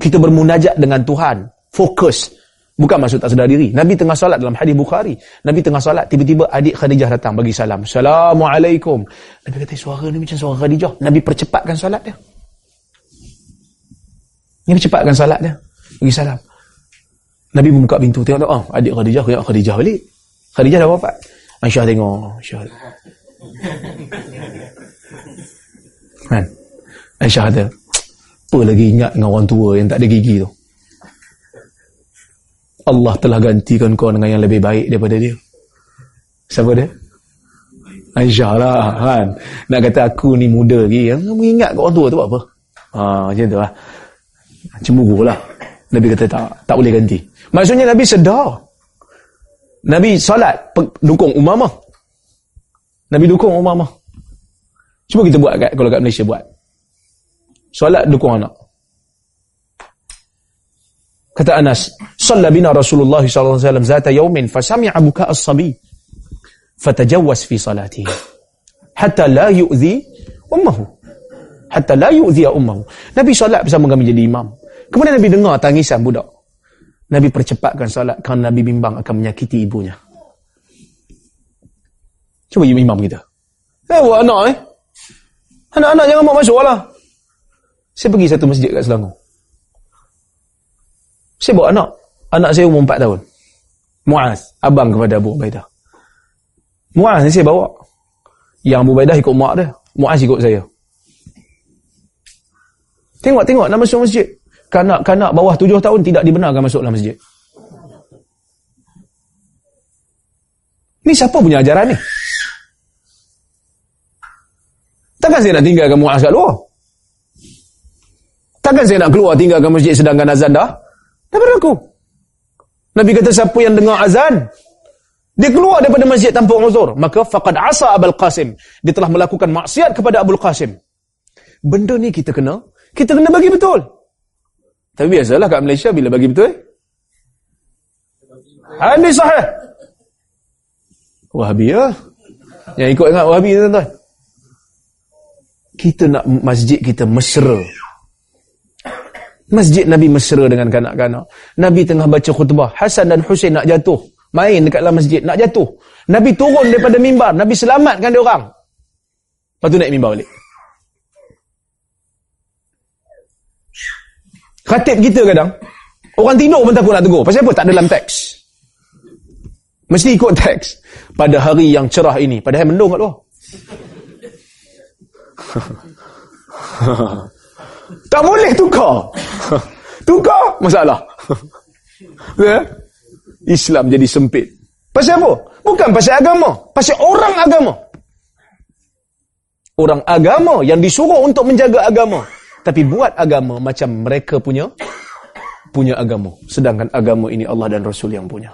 Kita bermunajat dengan Tuhan fokus. Bukan maksud tak sedar diri. Nabi tengah solat dalam hadis Bukhari. Nabi tengah solat tiba-tiba adik Khadijah datang bagi salam. Assalamualaikum. Nabi kata suara ni macam suara Khadijah. Nabi percepatkan solat dia. Nabi percepatkan solat dia. Bagi salam. Nabi buka pintu tengok oh, adik Khadijah tengok Khadijah balik. Khadijah dah wafat Aisyah tengok Aisyah kan Aisyah kata apa lagi ingat dengan orang tua yang tak ada gigi tu Allah telah gantikan kau dengan yang lebih baik daripada dia. Siapa dia? Aisyah lah kan. Nak kata aku ni muda lagi. Yang mengingat kat orang tua tu apa? Ha, macam tu lah. Cemburu lah. Nabi kata tak, tak boleh ganti. Maksudnya Nabi sedar. Nabi salat dukung umamah. Nabi dukung umamah. Cuba kita buat kat, kalau kat Malaysia buat. Salat dukung anak. Kata Anas, "Shalla bina Rasulullah sallallahu alaihi wasallam zata yawmin fa sami'a buka as-sabi fatajawwas fi salatihi hatta la yu'zi ummuhu." Hatta la yu'zi ummuhu. Nabi solat bersama kami jadi imam. Kemudian Nabi dengar tangisan budak. Nabi percepatkan solat kerana Nabi bimbang akan menyakiti ibunya. Cuba imam kita. Eh, buat anak eh. Anak-anak jangan mau masuk lah. Saya pergi satu masjid kat Selangor. Saya bawa anak. Anak saya umur 4 tahun. Muaz. Abang kepada Abu Ubaidah. Muaz ni saya bawa. Yang Abu Ubaidah ikut mak dia. Muaz ikut saya. Tengok-tengok nak masuk masjid. Kanak-kanak bawah 7 tahun tidak dibenarkan masuk dalam masjid. Ni siapa punya ajaran ni? Takkan saya nak tinggalkan Muaz kat luar? Takkan saya nak keluar tinggalkan masjid sedangkan azan dah? Daripada aku. Nabi kata siapa yang dengar azan, dia keluar daripada masjid tanpa uzur, maka faqad asa Abul Qasim. Dia telah melakukan maksiat kepada Abul Qasim. Benda ni kita kena, kita kena bagi betul. Tapi biasalah kat Malaysia bila bagi betul, hadis sahih. Wahabi ya. Yang ikut ingat Wahabi tuan-tuan. Kita nak masjid kita mesra. Masjid Nabi mesra dengan kanak-kanak. Nabi tengah baca khutbah. Hasan dan Husain nak jatuh. Main dekat dalam masjid. Nak jatuh. Nabi turun daripada mimbar. Nabi selamatkan dia orang. Lepas tu naik mimbar balik. Khatib kita kadang. Orang tidur pun takut nak tegur. Pasal apa? Tak dalam teks. Mesti ikut teks. Pada hari yang cerah ini. Pada hari mendung kat luar. Tak boleh tukar. tukar masalah. ya? Islam jadi sempit. Pasal apa? Bukan pasal agama. Pasal orang agama. Orang agama yang disuruh untuk menjaga agama. Tapi buat agama macam mereka punya punya agama. Sedangkan agama ini Allah dan Rasul yang punya.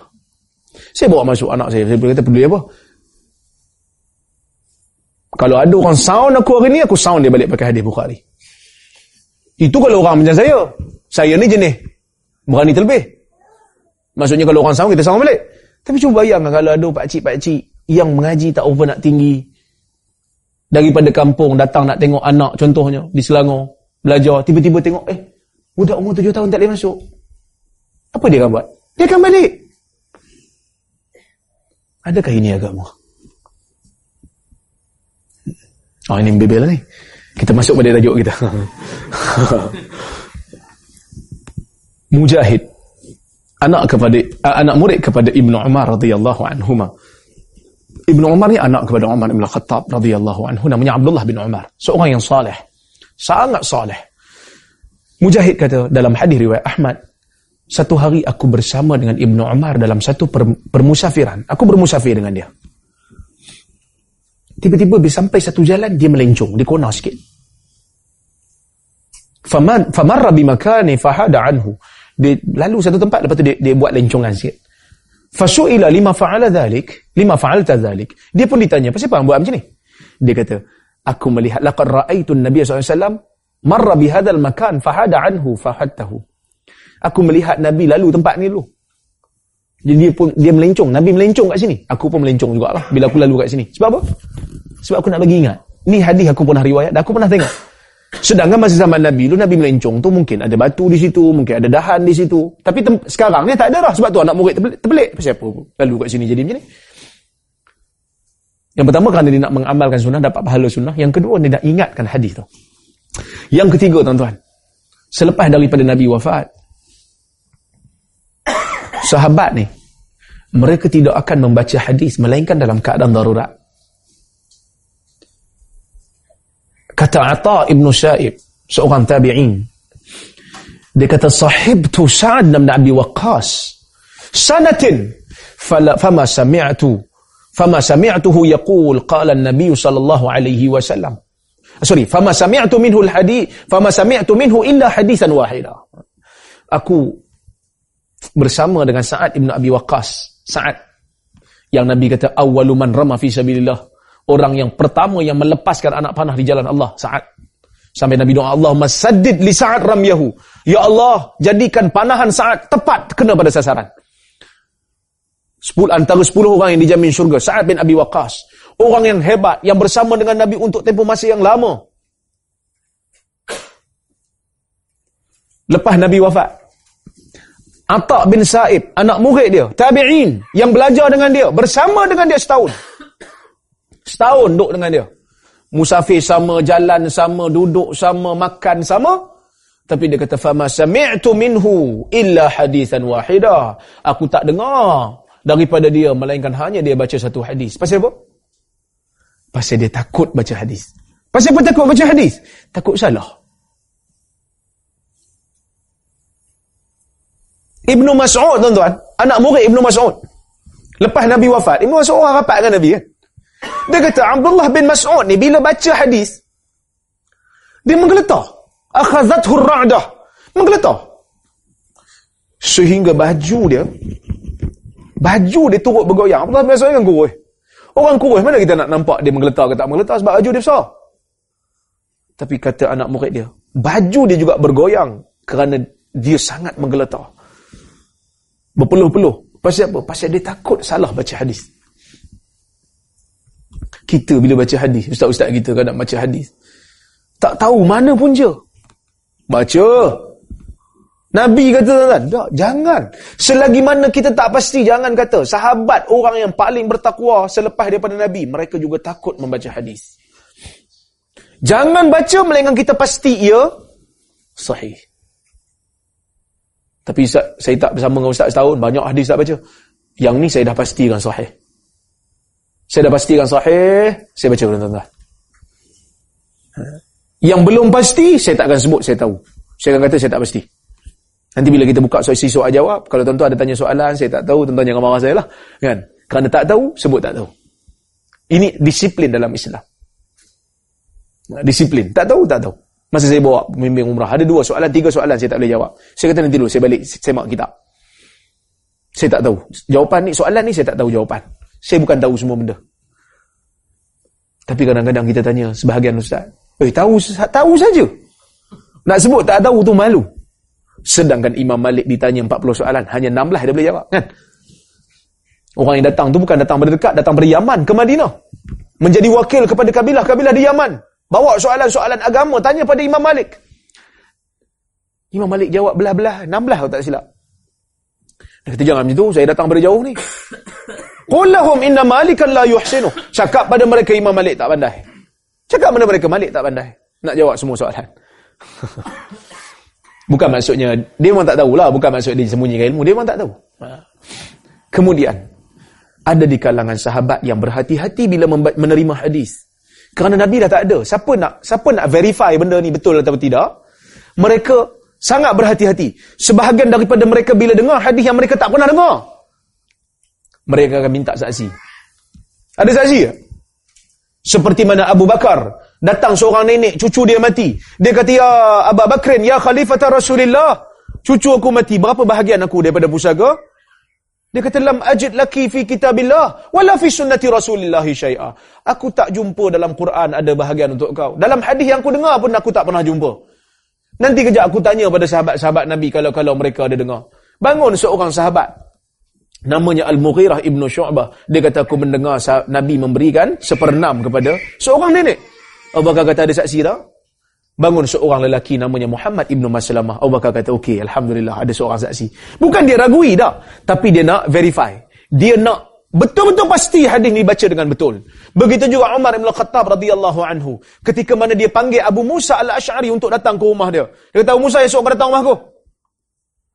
Saya bawa masuk anak saya. Saya kata peduli apa? Kalau ada orang sound aku hari ni, aku sound dia balik pakai hadis Bukhari. Itu kalau orang macam saya. Saya ni jenis berani terlebih. Maksudnya kalau orang sama, kita sama balik. Tapi cuba bayangkan kalau ada pakcik-pakcik yang mengaji tak over nak tinggi. Daripada kampung datang nak tengok anak contohnya di Selangor. Belajar. Tiba-tiba tengok, eh, budak umur tujuh tahun tak boleh masuk. Apa dia akan buat? Dia akan balik. Adakah ini agama? Oh ini bebel lah ni. Kita masuk pada tajuk kita. Mujahid anak kepada uh, anak murid kepada Ibnu Umar radhiyallahu anhuma. Ibnu Umar ni anak kepada Umar bin Khattab radhiyallahu anhu namanya Abdullah bin Umar, seorang yang saleh. Sangat saleh. Mujahid kata dalam hadis riwayat Ahmad, satu hari aku bersama dengan Ibnu Umar dalam satu per, permusafiran. Aku bermusafir dengan dia. Tiba-tiba sampai satu jalan dia melencong, dia kona sikit. Faman famarra bimakani fahada anhu dia lalu satu tempat lepas tu dia, dia buat lencongan sikit fasuila lima fa'ala dhalik lima fa'alta dhalik dia pun ditanya pasal apa buat macam ni dia kata aku melihat laqad ra'aitu an-nabiy SAW marra bi hadzal makan fahada anhu fahadtahu aku melihat nabi lalu tempat ni dulu jadi dia pun dia melencong nabi melencong kat sini aku pun melencong jugalah bila aku lalu kat sini sebab apa sebab aku nak bagi ingat ni hadis aku pernah riwayat dan aku pernah tengok Sedangkan masa zaman Nabi dulu Nabi melencong tu mungkin ada batu di situ, mungkin ada dahan di situ. Tapi sekarang ni tak ada dah sebab tu anak murid terpelik. terpelik. Siapa lalu kat sini jadi macam ni? Yang pertama kerana dia nak mengamalkan sunnah dapat pahala sunnah. Yang kedua dia nak ingatkan hadis tu. Yang ketiga tuan-tuan. Selepas daripada Nabi wafat sahabat ni mereka tidak akan membaca hadis melainkan dalam keadaan darurat. Kata Ata Ibn Sa'ib, seorang tabi'in. Dia kata, Sahibtu Sa'ad bin Abi Waqqas. Sanatin. Fala, fama sami'atu. Fama sami'atuhu yaqul qala an-nabiy sallallahu alaihi wasallam. Sorry, fama sami'tu minhu al-hadith, fama sami'tu minhu illa hadithan wahida. Aku bersama dengan Sa'ad ibn Abi Waqqas. Sa'ad yang Nabi kata awwalu man rama fi sabilillah orang yang pertama yang melepaskan anak panah di jalan Allah saat sampai Nabi doa Allah masaddid li Sa'ad ramyahu ya Allah jadikan panahan saat tepat kena pada sasaran Sepul, antara 10 orang yang dijamin syurga Sa'ad bin Abi Waqqas orang yang hebat yang bersama dengan Nabi untuk tempoh masa yang lama lepas Nabi wafat Atta bin Sa'ib anak murid dia tabi'in yang belajar dengan dia bersama dengan dia setahun Setahun duduk dengan dia. Musafir sama, jalan sama, duduk sama, makan sama. Tapi dia kata, فَمَا سَمِعْتُ مِنْهُ إِلَّا حَدِيثًا وَاحِدًا Aku tak dengar daripada dia, melainkan hanya dia baca satu hadis. Pasal apa? Pasal dia takut baca hadis. Pasal apa takut baca hadis? Takut salah. Ibnu Mas'ud tuan-tuan, anak murid Ibnu Mas'ud. Lepas Nabi wafat, Ibnu Mas'ud orang rapat dengan Nabi kan? Dia kata Abdullah bin Mas'ud ni bila baca hadis dia menggeletar. Akhazathu ar-ra'dah. Menggeletar. Sehingga baju dia baju dia turut bergoyang. Bin Mas'ud kan kurus. Orang kurus mana kita nak nampak dia menggeletar ke tak menggeletar sebab baju dia besar. Tapi kata anak murid dia, baju dia juga bergoyang kerana dia sangat menggeletar. Berpeluh-peluh. Pasal apa? Pasal dia takut salah baca hadis kita bila baca hadis ustaz-ustaz kita nak baca hadis tak tahu mana pun je baca Nabi kata kan tak jangan. Selagi mana kita tak pasti jangan kata. Sahabat orang yang paling bertakwa selepas daripada Nabi mereka juga takut membaca hadis. Jangan baca melainkan kita pasti ia sahih. Tapi saya tak bersama dengan ustaz setahun banyak hadis tak baca. Yang ni saya dah pastikan sahih. Saya dah pastikan sahih, saya baca tuan-tuan. Yang belum pasti, saya tak akan sebut, saya tahu. Saya akan kata saya tak pasti. Nanti bila kita buka soal soal jawab, kalau tuan-tuan ada tanya soalan, saya tak tahu, tuan-tuan jangan marah saya lah. Kan? Kerana tak tahu, sebut tak tahu. Ini disiplin dalam Islam. Disiplin. Tak tahu, tak tahu. Masa saya bawa pemimpin umrah, ada dua soalan, tiga soalan saya tak boleh jawab. Saya kata nanti dulu, saya balik, saya mak kitab. Saya tak tahu. Jawapan ni, soalan ni saya tak tahu jawapan. Saya bukan tahu semua benda. Tapi kadang-kadang kita tanya sebahagian ustaz. Eh, tahu tahu saja. Nak sebut tak tahu tu malu. Sedangkan Imam Malik ditanya 40 soalan, hanya 16 dia boleh jawab. Kan? Orang yang datang tu bukan datang berdekat, datang dari Yaman ke Madinah. Menjadi wakil kepada kabilah-kabilah di Yaman. Bawa soalan-soalan agama, tanya pada Imam Malik. Imam Malik jawab belah-belah, 16 kalau tak silap. Dia kata, jangan macam tu, saya datang dari jauh ni. Qul lahum inna malikan la yuhsinu. Cakap pada mereka Imam Malik tak pandai. Cakap pada mereka Malik tak pandai. Nak jawab semua soalan. bukan maksudnya, dia memang tak tahulah. Bukan maksud dia sembunyikan ilmu. Dia memang tak tahu. Ha. Kemudian, ada di kalangan sahabat yang berhati-hati bila menerima hadis. Kerana Nabi dah tak ada. Siapa nak siapa nak verify benda ni betul atau tidak? Mereka sangat berhati-hati. Sebahagian daripada mereka bila dengar hadis yang mereka tak pernah dengar, mereka akan minta saksi. Ada saksi tak? Seperti mana Abu Bakar datang seorang nenek, cucu dia mati. Dia kata, Ya Abu Bakrin, Ya Khalifah Rasulullah, cucu aku mati. Berapa bahagian aku daripada pusaka? Dia kata, Lam ajid laki fi kitabillah, wala fi sunnati Rasulullah syai'ah. Aku tak jumpa dalam Quran ada bahagian untuk kau. Dalam hadis yang aku dengar pun aku tak pernah jumpa. Nanti kejap aku tanya pada sahabat-sahabat Nabi kalau-kalau mereka ada dengar. Bangun seorang sahabat. Namanya Al-Mughirah Ibn Syu'bah. Dia kata aku mendengar Nabi memberikan seperenam kepada seorang nenek. Abu Bakar kata ada saksi tak? Bangun seorang lelaki namanya Muhammad Ibn Maslamah. Abu Bakar kata okey Alhamdulillah ada seorang saksi. Bukan dia ragui dah. Tapi dia nak verify. Dia nak Betul-betul pasti hadis ini dibaca dengan betul. Begitu juga Umar bin Khattab radhiyallahu anhu. Ketika mana dia panggil Abu Musa al-Ash'ari untuk datang ke rumah dia. Dia kata, Abu Musa esok kau datang rumahku.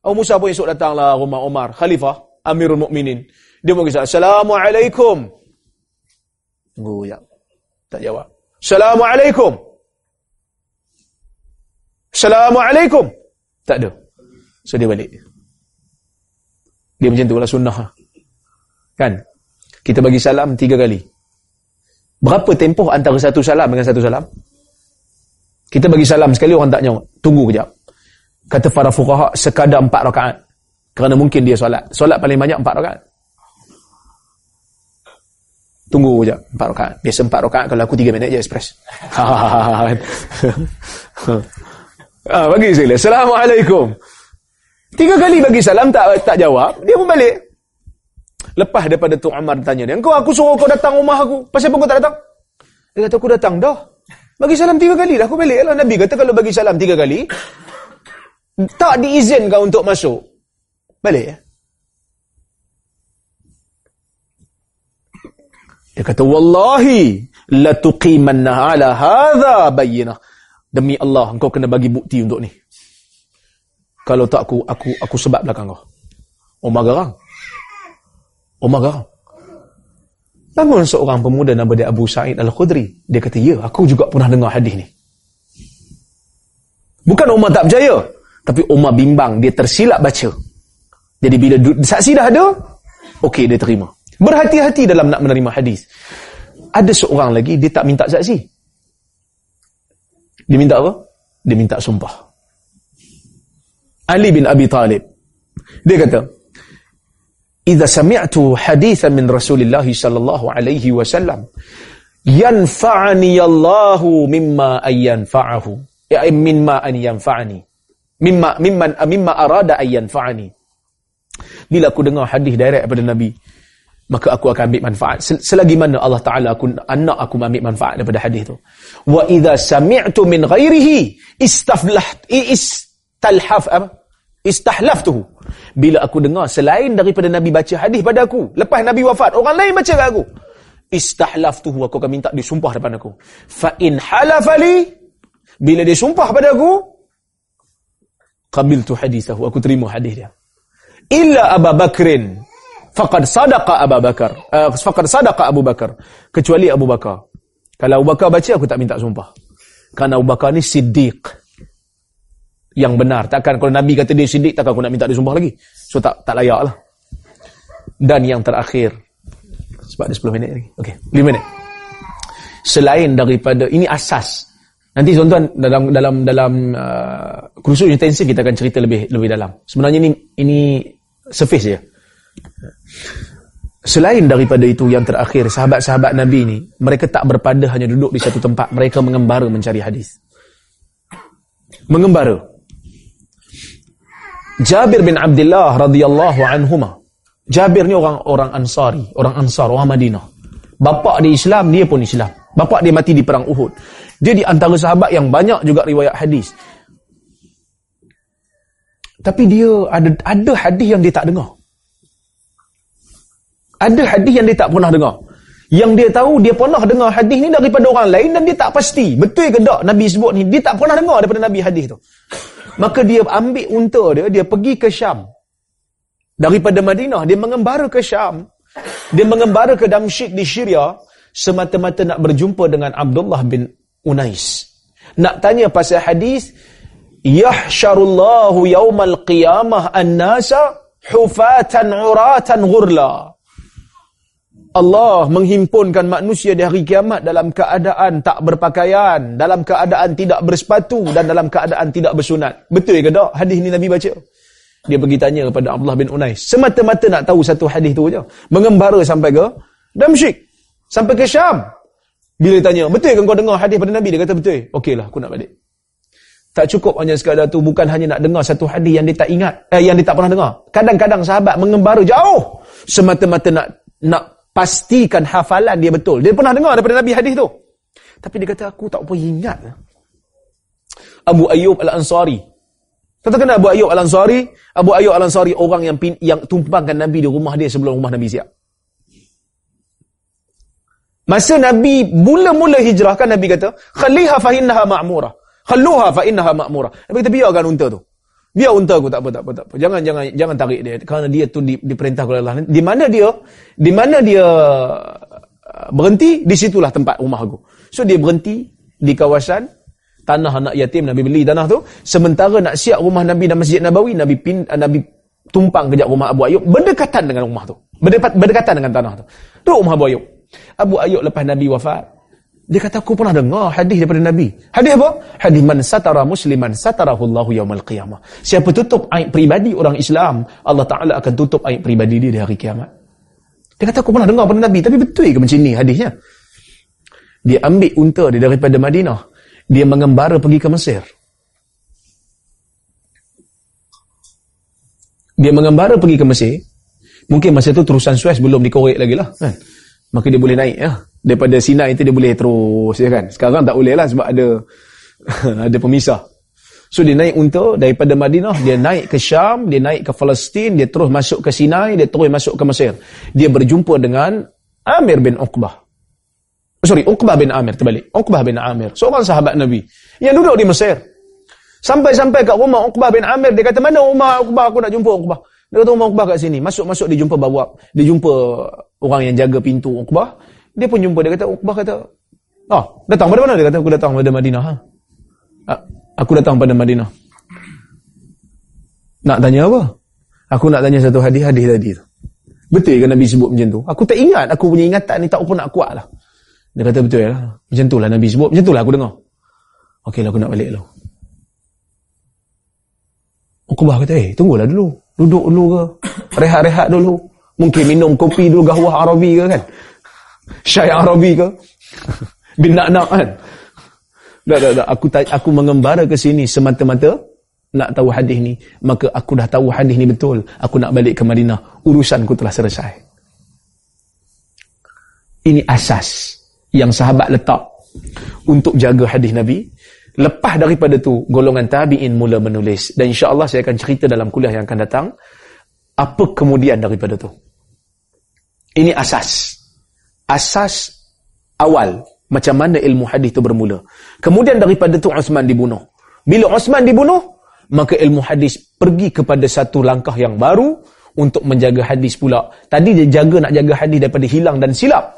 Abu Musa pun esok datanglah rumah Umar. Khalifah, Amirul Mukminin. Dia pun kata, Assalamualaikum. Tunggu, ya. Tak jawab. Assalamualaikum. Assalamualaikum. Tak ada. So dia balik. Dia macam tu lah sunnah. Kan? Kita bagi salam tiga kali. Berapa tempoh antara satu salam dengan satu salam? Kita bagi salam sekali orang tak nyawa. Tunggu kejap. Kata para fuqaha sekadar empat rakaat. Kerana mungkin dia solat. Solat paling banyak empat rakaat. Tunggu kejap. Empat rakaat. Biasa empat rakaat kalau aku tiga minit je express. ah, bagi sekali. Assalamualaikum. Tiga kali bagi salam tak tak jawab. Dia pun balik. Lepas daripada tu Umar tanya dia, "Engkau aku suruh kau datang rumah aku. Pasal apa kau tak datang?" Dia kata, "Aku datang dah. Bagi salam tiga kali. Aku balik lah. Nabi kata kalau bagi salam tiga kali, tak diizinkan untuk masuk. Balik ya. Dia kata, Wallahi, latuqimanna ala hadha bayyinah. Demi Allah, engkau kena bagi bukti untuk ni. Kalau tak aku, aku aku sebab belakang kau. Umar garang. Umar garang. Bangun seorang pemuda nama dia Abu Sa'id Al-Khudri. Dia kata, ya, aku juga pernah dengar hadis ni. Bukan Umar tak percaya. Tapi Umar bimbang, dia tersilap baca. Jadi bila saksi dah ada, okey dia terima. Berhati-hati dalam nak menerima hadis. Ada seorang lagi, dia tak minta saksi. Dia minta apa? Dia minta sumpah. Ali bin Abi Talib. Dia kata, idza sami'tu hadithan min Rasulillah sallallahu alaihi wasallam yanfa'ani Allahu mimma ayyanfa'ahu ya mimma an yanfa'ani mimma mimman mimma arada an yanfa'ani bila aku dengar hadis direct daripada nabi maka aku akan ambil manfaat selagi mana Allah taala aku anak aku ambil manfaat daripada hadis tu wa idza sami'tu min ghairihi istaflah istalhaf apa istahlaftuhu bila aku dengar selain daripada Nabi baca hadis pada aku, lepas Nabi wafat, orang lain baca kat aku. Istahlaftuhu, aku akan minta dia sumpah depan aku. Fa in halafali, bila dia sumpah pada aku, qabiltu hadisahu, aku terima hadis dia. Illa Abu Bakrin, faqad sadaqa Abu Bakar. Uh, faqad sadaqa Abu Bakar. Kecuali Abu Bakar. Kalau Abu Bakar baca, aku tak minta sumpah. Karena Abu Bakar ni siddiq yang benar. Takkan kalau Nabi kata dia sidik, takkan aku nak minta dia sumpah lagi. So tak tak layak lah. Dan yang terakhir, sebab ada 10 minit lagi. Okey, 5 minit. Selain daripada, ini asas. Nanti tuan-tuan dalam dalam dalam uh, kursus intensif kita akan cerita lebih lebih dalam. Sebenarnya ini ini surface je. Selain daripada itu yang terakhir, sahabat-sahabat Nabi ini, mereka tak berpada hanya duduk di satu tempat. Mereka mengembara mencari hadis. Mengembara. Jabir bin Abdullah radhiyallahu anhuma. Jabir ni orang orang Ansari, orang Ansar, orang Madinah. Bapa dia Islam, dia pun Islam. Bapa dia mati di perang Uhud. Dia di antara sahabat yang banyak juga riwayat hadis. Tapi dia ada ada hadis yang dia tak dengar. Ada hadis yang dia tak pernah dengar. Yang dia tahu dia pernah dengar hadis ni daripada orang lain dan dia tak pasti. Betul ke tak Nabi sebut ni? Dia tak pernah dengar daripada Nabi hadis tu. Maka dia ambil unta dia, dia pergi ke Syam. Daripada Madinah, dia mengembara ke Syam. Dia mengembara ke Damsyik di Syria semata-mata nak berjumpa dengan Abdullah bin Unais. Nak tanya pasal hadis yahsyarullahu yaumal qiyamah an-nasa hufatan uratan ghurla Allah menghimpunkan manusia di hari kiamat dalam keadaan tak berpakaian, dalam keadaan tidak bersepatu dan dalam keadaan tidak bersunat. Betul ke tak? Hadis ni Nabi baca. Dia pergi tanya kepada Abdullah bin Unais. Semata-mata nak tahu satu hadis tu je. Mengembara sampai ke Damsyik. Sampai ke Syam. Bila tanya, betul ke kau dengar hadis pada Nabi? Dia kata betul. Okeylah, aku nak balik. Tak cukup hanya sekadar tu bukan hanya nak dengar satu hadis yang dia tak ingat, eh, yang dia tak pernah dengar. Kadang-kadang sahabat mengembara jauh semata-mata nak nak pastikan hafalan dia betul. Dia pernah dengar daripada Nabi hadis tu. Tapi dia kata aku tak apa ingat. Abu Ayyub Al-Ansari. Kata kena Abu Ayyub Al-Ansari? Abu Ayyub Al-Ansari orang yang pin, yang tumpangkan Nabi di rumah dia sebelum rumah Nabi siap. Masa Nabi mula-mula hijrah kan Nabi kata, "Khaliha fa innaha ma'murah." Khalluha fa innaha ma'mura. Nabi kata biarkan unta tu. Biar unta aku tak apa tak apa tak apa. Jangan jangan jangan tarik dia kerana dia tu di, diperintah oleh Allah. Di mana dia di mana dia uh, berhenti di situlah tempat rumah aku. So dia berhenti di kawasan tanah anak yatim Nabi beli tanah tu sementara nak siap rumah Nabi dan Masjid Nabawi Nabi pin uh, Nabi tumpang kejap rumah Abu Ayub berdekatan dengan rumah tu. Berdekatan dengan tanah tu. Tu rumah Abu Ayub. Abu Ayub lepas Nabi wafat dia kata aku pernah dengar hadis daripada Nabi. Hadis apa? Hadis man satara musliman satarahu Allah yaumal qiyamah. Siapa tutup aib pribadi orang Islam, Allah Taala akan tutup aib pribadi dia di hari kiamat. Dia kata aku pernah dengar daripada Nabi, tapi betul ke macam ni hadisnya? Dia ambil unta dia daripada Madinah. Dia mengembara pergi ke Mesir. Dia mengembara pergi ke Mesir. Mungkin masa tu terusan Suez belum dikorek lagi lah. Kan? Maka dia boleh naik ya daripada Sinai itu dia boleh terus ya kan? Sekarang tak boleh lah sebab ada ada pemisah. So dia naik unta daripada Madinah dia naik ke Syam dia naik ke Palestin dia terus masuk ke Sinai dia terus masuk ke Mesir. Dia berjumpa dengan Amir bin Uqbah. Sorry Uqbah bin Amir terbalik. Uqbah bin Amir seorang sahabat Nabi yang duduk di Mesir. Sampai-sampai kat rumah Uqbah bin Amir dia kata mana rumah Uqbah? Aku nak jumpa Uqbah. Dia kata rumah Uqbah kat sini. Masuk-masuk dia jumpa bawa dia jumpa orang yang jaga pintu Uqbah dia pun jumpa, dia kata, Uqbah kata, oh, datang pada mana? Dia kata, aku datang pada Madinah. Ha? Aku datang pada Madinah. Nak tanya apa? Aku nak tanya satu hadis-hadis tadi tu. Betul ke Nabi sebut macam tu? Aku tak ingat, aku punya ingatan ni tak pun nak kuat lah. Dia kata betul lah. Macam tu lah Nabi sebut, macam tu lah aku dengar. Okey lah aku nak balik lah. Uqbah kata, eh tunggulah dulu. Duduk dulu ke? Rehat-rehat dulu. Mungkin minum kopi dulu gahwah Arabi ke kan? Syai Arabi ke? Bin nak-nak kan? Tak, tak, tak. Aku, aku mengembara ke sini semata-mata nak tahu hadis ni. Maka aku dah tahu hadis ni betul. Aku nak balik ke Madinah. Urusanku telah selesai. Ini asas yang sahabat letak untuk jaga hadis Nabi. Lepas daripada tu, golongan tabi'in mula menulis. Dan insya Allah saya akan cerita dalam kuliah yang akan datang. Apa kemudian daripada tu? Ini asas asas awal macam mana ilmu hadis itu bermula. Kemudian daripada itu Osman dibunuh. Bila Osman dibunuh, maka ilmu hadis pergi kepada satu langkah yang baru untuk menjaga hadis pula. Tadi dia jaga nak jaga hadis daripada hilang dan silap.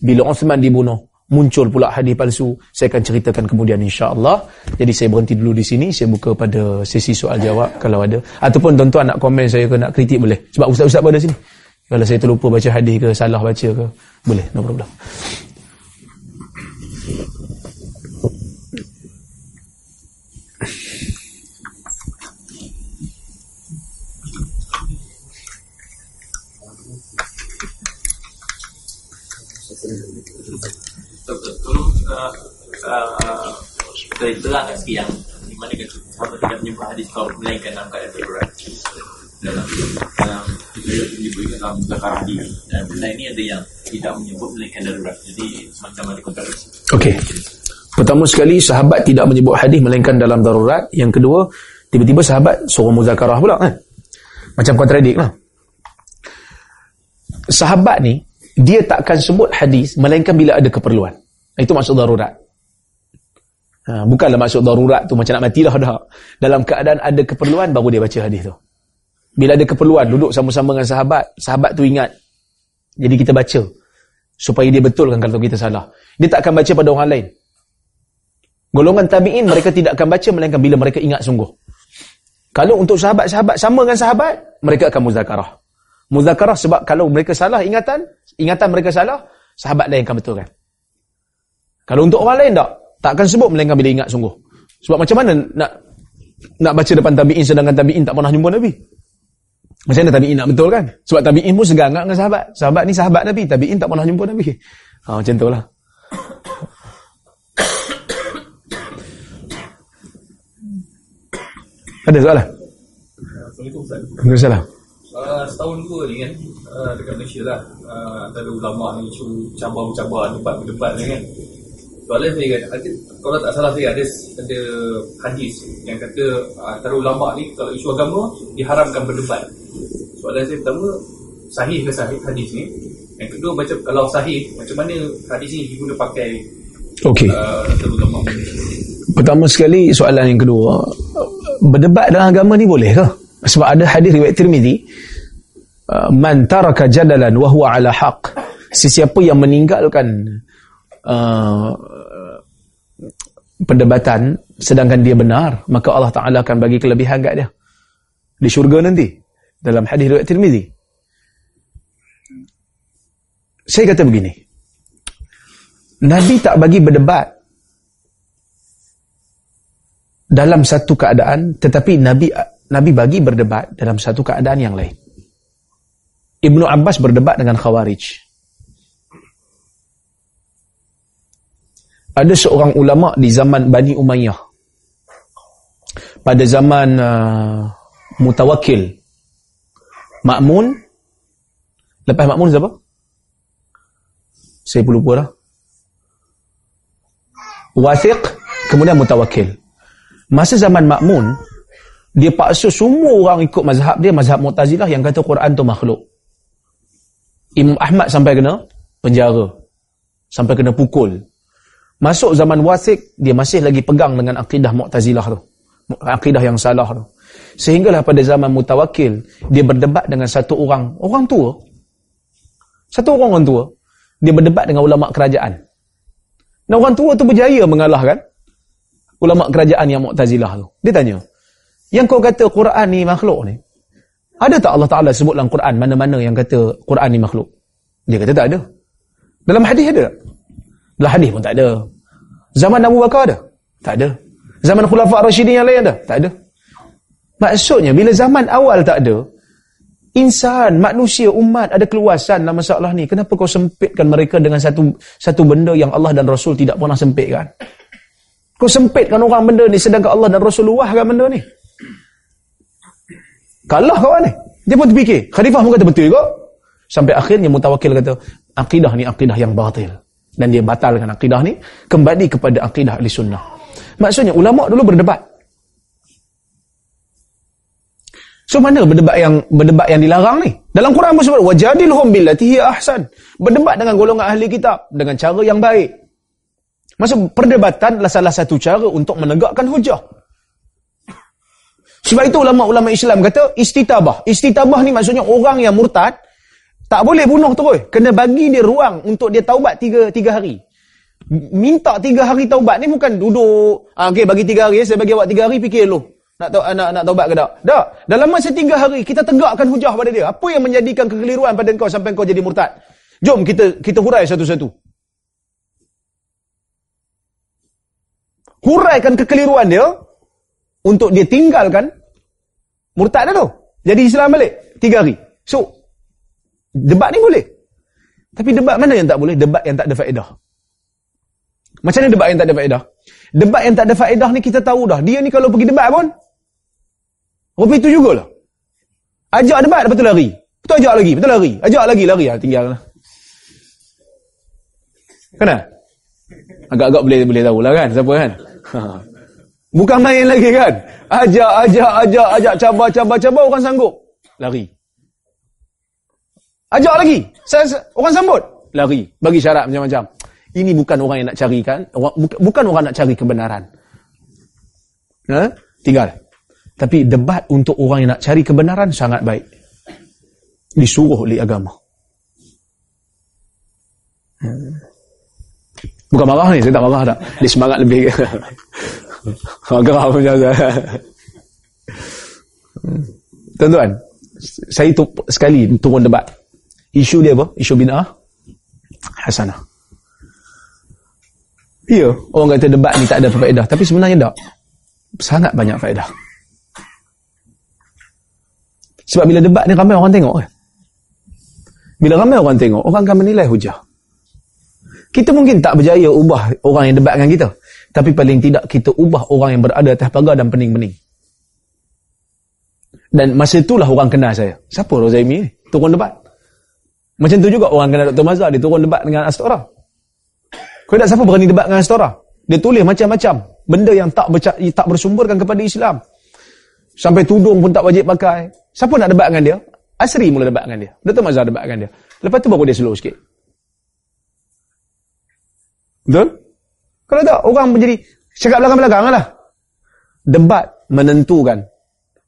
Bila Osman dibunuh, muncul pula hadis palsu. Saya akan ceritakan kemudian insya-Allah. Jadi saya berhenti dulu di sini, saya buka pada sesi soal jawab kalau ada. Ataupun tuan-tuan nak komen saya ke nak kritik boleh. Sebab ustaz-ustaz pada sini. Kalau saya terlupa baca hadis ke, salah baca ke, boleh, no problem. Uh, terangkan yang mana kata sahabat tidak menyebut hadis kau melainkan dalam keadaan darurat dalam dalam menyebut dalam zakar hadis dan benda ini ada yang tidak menyebut melainkan darurat jadi semacam ada kontradiksi Okey. Pertama sekali sahabat tidak menyebut hadis melainkan dalam darurat. Yang kedua, tiba-tiba sahabat suruh muzakarah pula kan. Macam kontradik lah. Sahabat ni dia takkan sebut hadis melainkan bila ada keperluan. Itu maksud darurat. Ha, bukanlah maksud darurat tu macam nak mati dah dah. Dalam keadaan ada keperluan baru dia baca hadis tu. Bila ada keperluan duduk sama-sama dengan sahabat, sahabat tu ingat. Jadi kita baca supaya dia betulkan kalau kita salah. Dia tak akan baca pada orang lain. Golongan tabi'in mereka tidak akan baca melainkan bila mereka ingat sungguh. Kalau untuk sahabat-sahabat sama dengan sahabat, mereka akan muzakarah. Muzakarah sebab kalau mereka salah ingatan, ingatan mereka salah, sahabat lain akan betulkan. Kalau untuk orang lain tak, tak akan sebut melainkan bila ingat sungguh. Sebab macam mana nak nak baca depan tabi'in sedangkan tabi'in tak pernah jumpa Nabi? Macam mana tabi'in nak betul kan? Sebab tabi'in pun segang dengan sahabat. Sahabat ni sahabat Nabi, tabi'in tak pernah jumpa Nabi. Ha, macam tu lah. Ada soalan? Assalamualaikum Ustaz. Waalaikumsalam. Uh, setahun dua ni kan uh, dekat Malaysia lah uh, antara ulama ni isu cabar-cabar debat-debat ni kan soalan saya kan kalau tak salah saya ada ada hadis yang kata uh, antara ulama ni kalau isu agama diharamkan berdebat soalan saya pertama sahih ke sahih hadis ni yang kedua macam kalau sahih macam mana hadis ni diguna pakai Okey. uh, ulama Pertama sekali soalan yang kedua, berdebat dalam agama ni boleh ke? Sebab ada hadis riwayat Tirmizi, uh, man taraka jadalan wa huwa ala haq. Sesiapa yang meninggalkan uh, perdebatan sedangkan dia benar, maka Allah Taala akan bagi kelebihan kat dia di syurga nanti. Dalam hadis riwayat Tirmizi. Saya kata begini. Nabi tak bagi berdebat dalam satu keadaan tetapi Nabi Nabi bagi berdebat dalam satu keadaan yang lain. Ibnu Abbas berdebat dengan Khawarij. Ada seorang ulama di zaman Bani Umayyah. Pada zaman uh, Mutawakil. Ma'mun. Lepas Ma'mun siapa? Saya pun lupa dah. Wathiq. Kemudian Mutawakil. Masa zaman Makmun, dia paksa semua orang ikut mazhab dia, mazhab Mu'tazilah yang kata Quran tu makhluk. Imam Ahmad sampai kena penjara. Sampai kena pukul. Masuk zaman Wasik, dia masih lagi pegang dengan akidah Mu'tazilah tu. Akidah yang salah tu. Sehinggalah pada zaman Mutawakil, dia berdebat dengan satu orang, orang tua. Satu orang orang tua. Dia berdebat dengan ulama kerajaan. Dan orang tua tu berjaya mengalahkan ulama kerajaan yang Mu'tazilah tu. Dia tanya, yang kau kata Quran ni makhluk ni, ada tak Allah Ta'ala sebut dalam Quran mana-mana yang kata Quran ni makhluk? Dia kata tak ada. Dalam hadis ada tak? Dalam hadis pun tak ada. Zaman Abu Bakar ada? Tak ada. Zaman Khulafah Rashidin yang lain ada? Tak ada. Maksudnya, bila zaman awal tak ada, insan, manusia, umat ada keluasan dalam masalah ni. Kenapa kau sempitkan mereka dengan satu satu benda yang Allah dan Rasul tidak pernah sempitkan? Kau sempitkan orang benda ni sedangkan Allah dan Rasulullah kan benda ni. Kalah kawan ni. Dia pun terfikir. Khalifah pun kata betul juga. Sampai akhirnya mutawakil kata, akidah ni akidah yang batil. Dan dia batalkan akidah ni, kembali kepada akidah ahli sunnah. Maksudnya, ulama' dulu berdebat. So mana berdebat yang berdebat yang dilarang ni? Dalam Quran pun sebut wajadilhum billati hiya ahsan. Berdebat dengan golongan ahli kitab dengan cara yang baik. Maksud perdebatan adalah salah satu cara untuk menegakkan hujah. Sebab itu ulama-ulama Islam kata istitabah. Istitabah ni maksudnya orang yang murtad tak boleh bunuh terus. Kena bagi dia ruang untuk dia taubat tiga, tiga hari. Minta tiga hari taubat ni bukan duduk. Ah, okay, bagi tiga hari. Saya bagi awak tiga hari, fikir dulu. Nak, tau, nak, nak taubat ke tak? Tak. Dalam masa tiga hari, kita tegakkan hujah pada dia. Apa yang menjadikan kekeliruan pada kau sampai kau jadi murtad? Jom kita kita hurai satu-satu. Huraikan kekeliruan dia untuk dia tinggalkan murtad dia tu. Jadi Islam balik. Tiga hari. So, debat ni boleh. Tapi debat mana yang tak boleh? Debat yang tak ada faedah. Macam mana debat yang tak ada faedah? Debat yang tak ada faedah ni kita tahu dah. Dia ni kalau pergi debat pun, rupa itu jugalah. Ajak debat, lepas tu lari. Betul ajak lagi, betul lari. Ajak lagi, lari lah, tinggal lah. Kena? Agak-agak boleh boleh tahu lah kan, siapa kan? Bukan main lagi kan? Ajak, ajak, ajak, ajak, cabar, cabar, cabar, orang sanggup. Lari. Ajak lagi. Saya, orang sambut. Lari. Bagi syarat macam-macam. Ini bukan orang yang nak carikan. Bukan orang nak cari kebenaran. Ha? Tinggal. Tapi debat untuk orang yang nak cari kebenaran sangat baik. Disuruh oleh agama. Hmm. Bukan marah ni, saya tak marah tak. Dia semangat lebih. Gerah macam tu. Tuan-tuan, saya tu sekali turun debat. Isu dia apa? Isu bina'ah Hasanah. Ya, orang kata debat ni tak ada faedah. Tapi sebenarnya tak. Sangat banyak faedah. Sebab bila debat ni ramai orang tengok. Bila ramai orang tengok, orang akan menilai hujah. Kita mungkin tak berjaya ubah orang yang debat dengan kita. Tapi paling tidak kita ubah orang yang berada atas pagar dan pening-pening. Dan masa itulah orang kenal saya. Siapa Rozaimi ni? Turun debat. Macam tu juga orang kenal Dr. Mazhar. Dia turun debat dengan Astora. Kau tak siapa berani debat dengan Astora? Dia tulis macam-macam. Benda yang tak berca- tak bersumberkan kepada Islam. Sampai tudung pun tak wajib pakai. Siapa nak debat dengan dia? Asri mula debat dengan dia. Dr. Mazhar debat dengan dia. Lepas tu baru dia slow sikit. Betul? Kalau tak, orang menjadi cakap belakang-belakang lah. Debat menentukan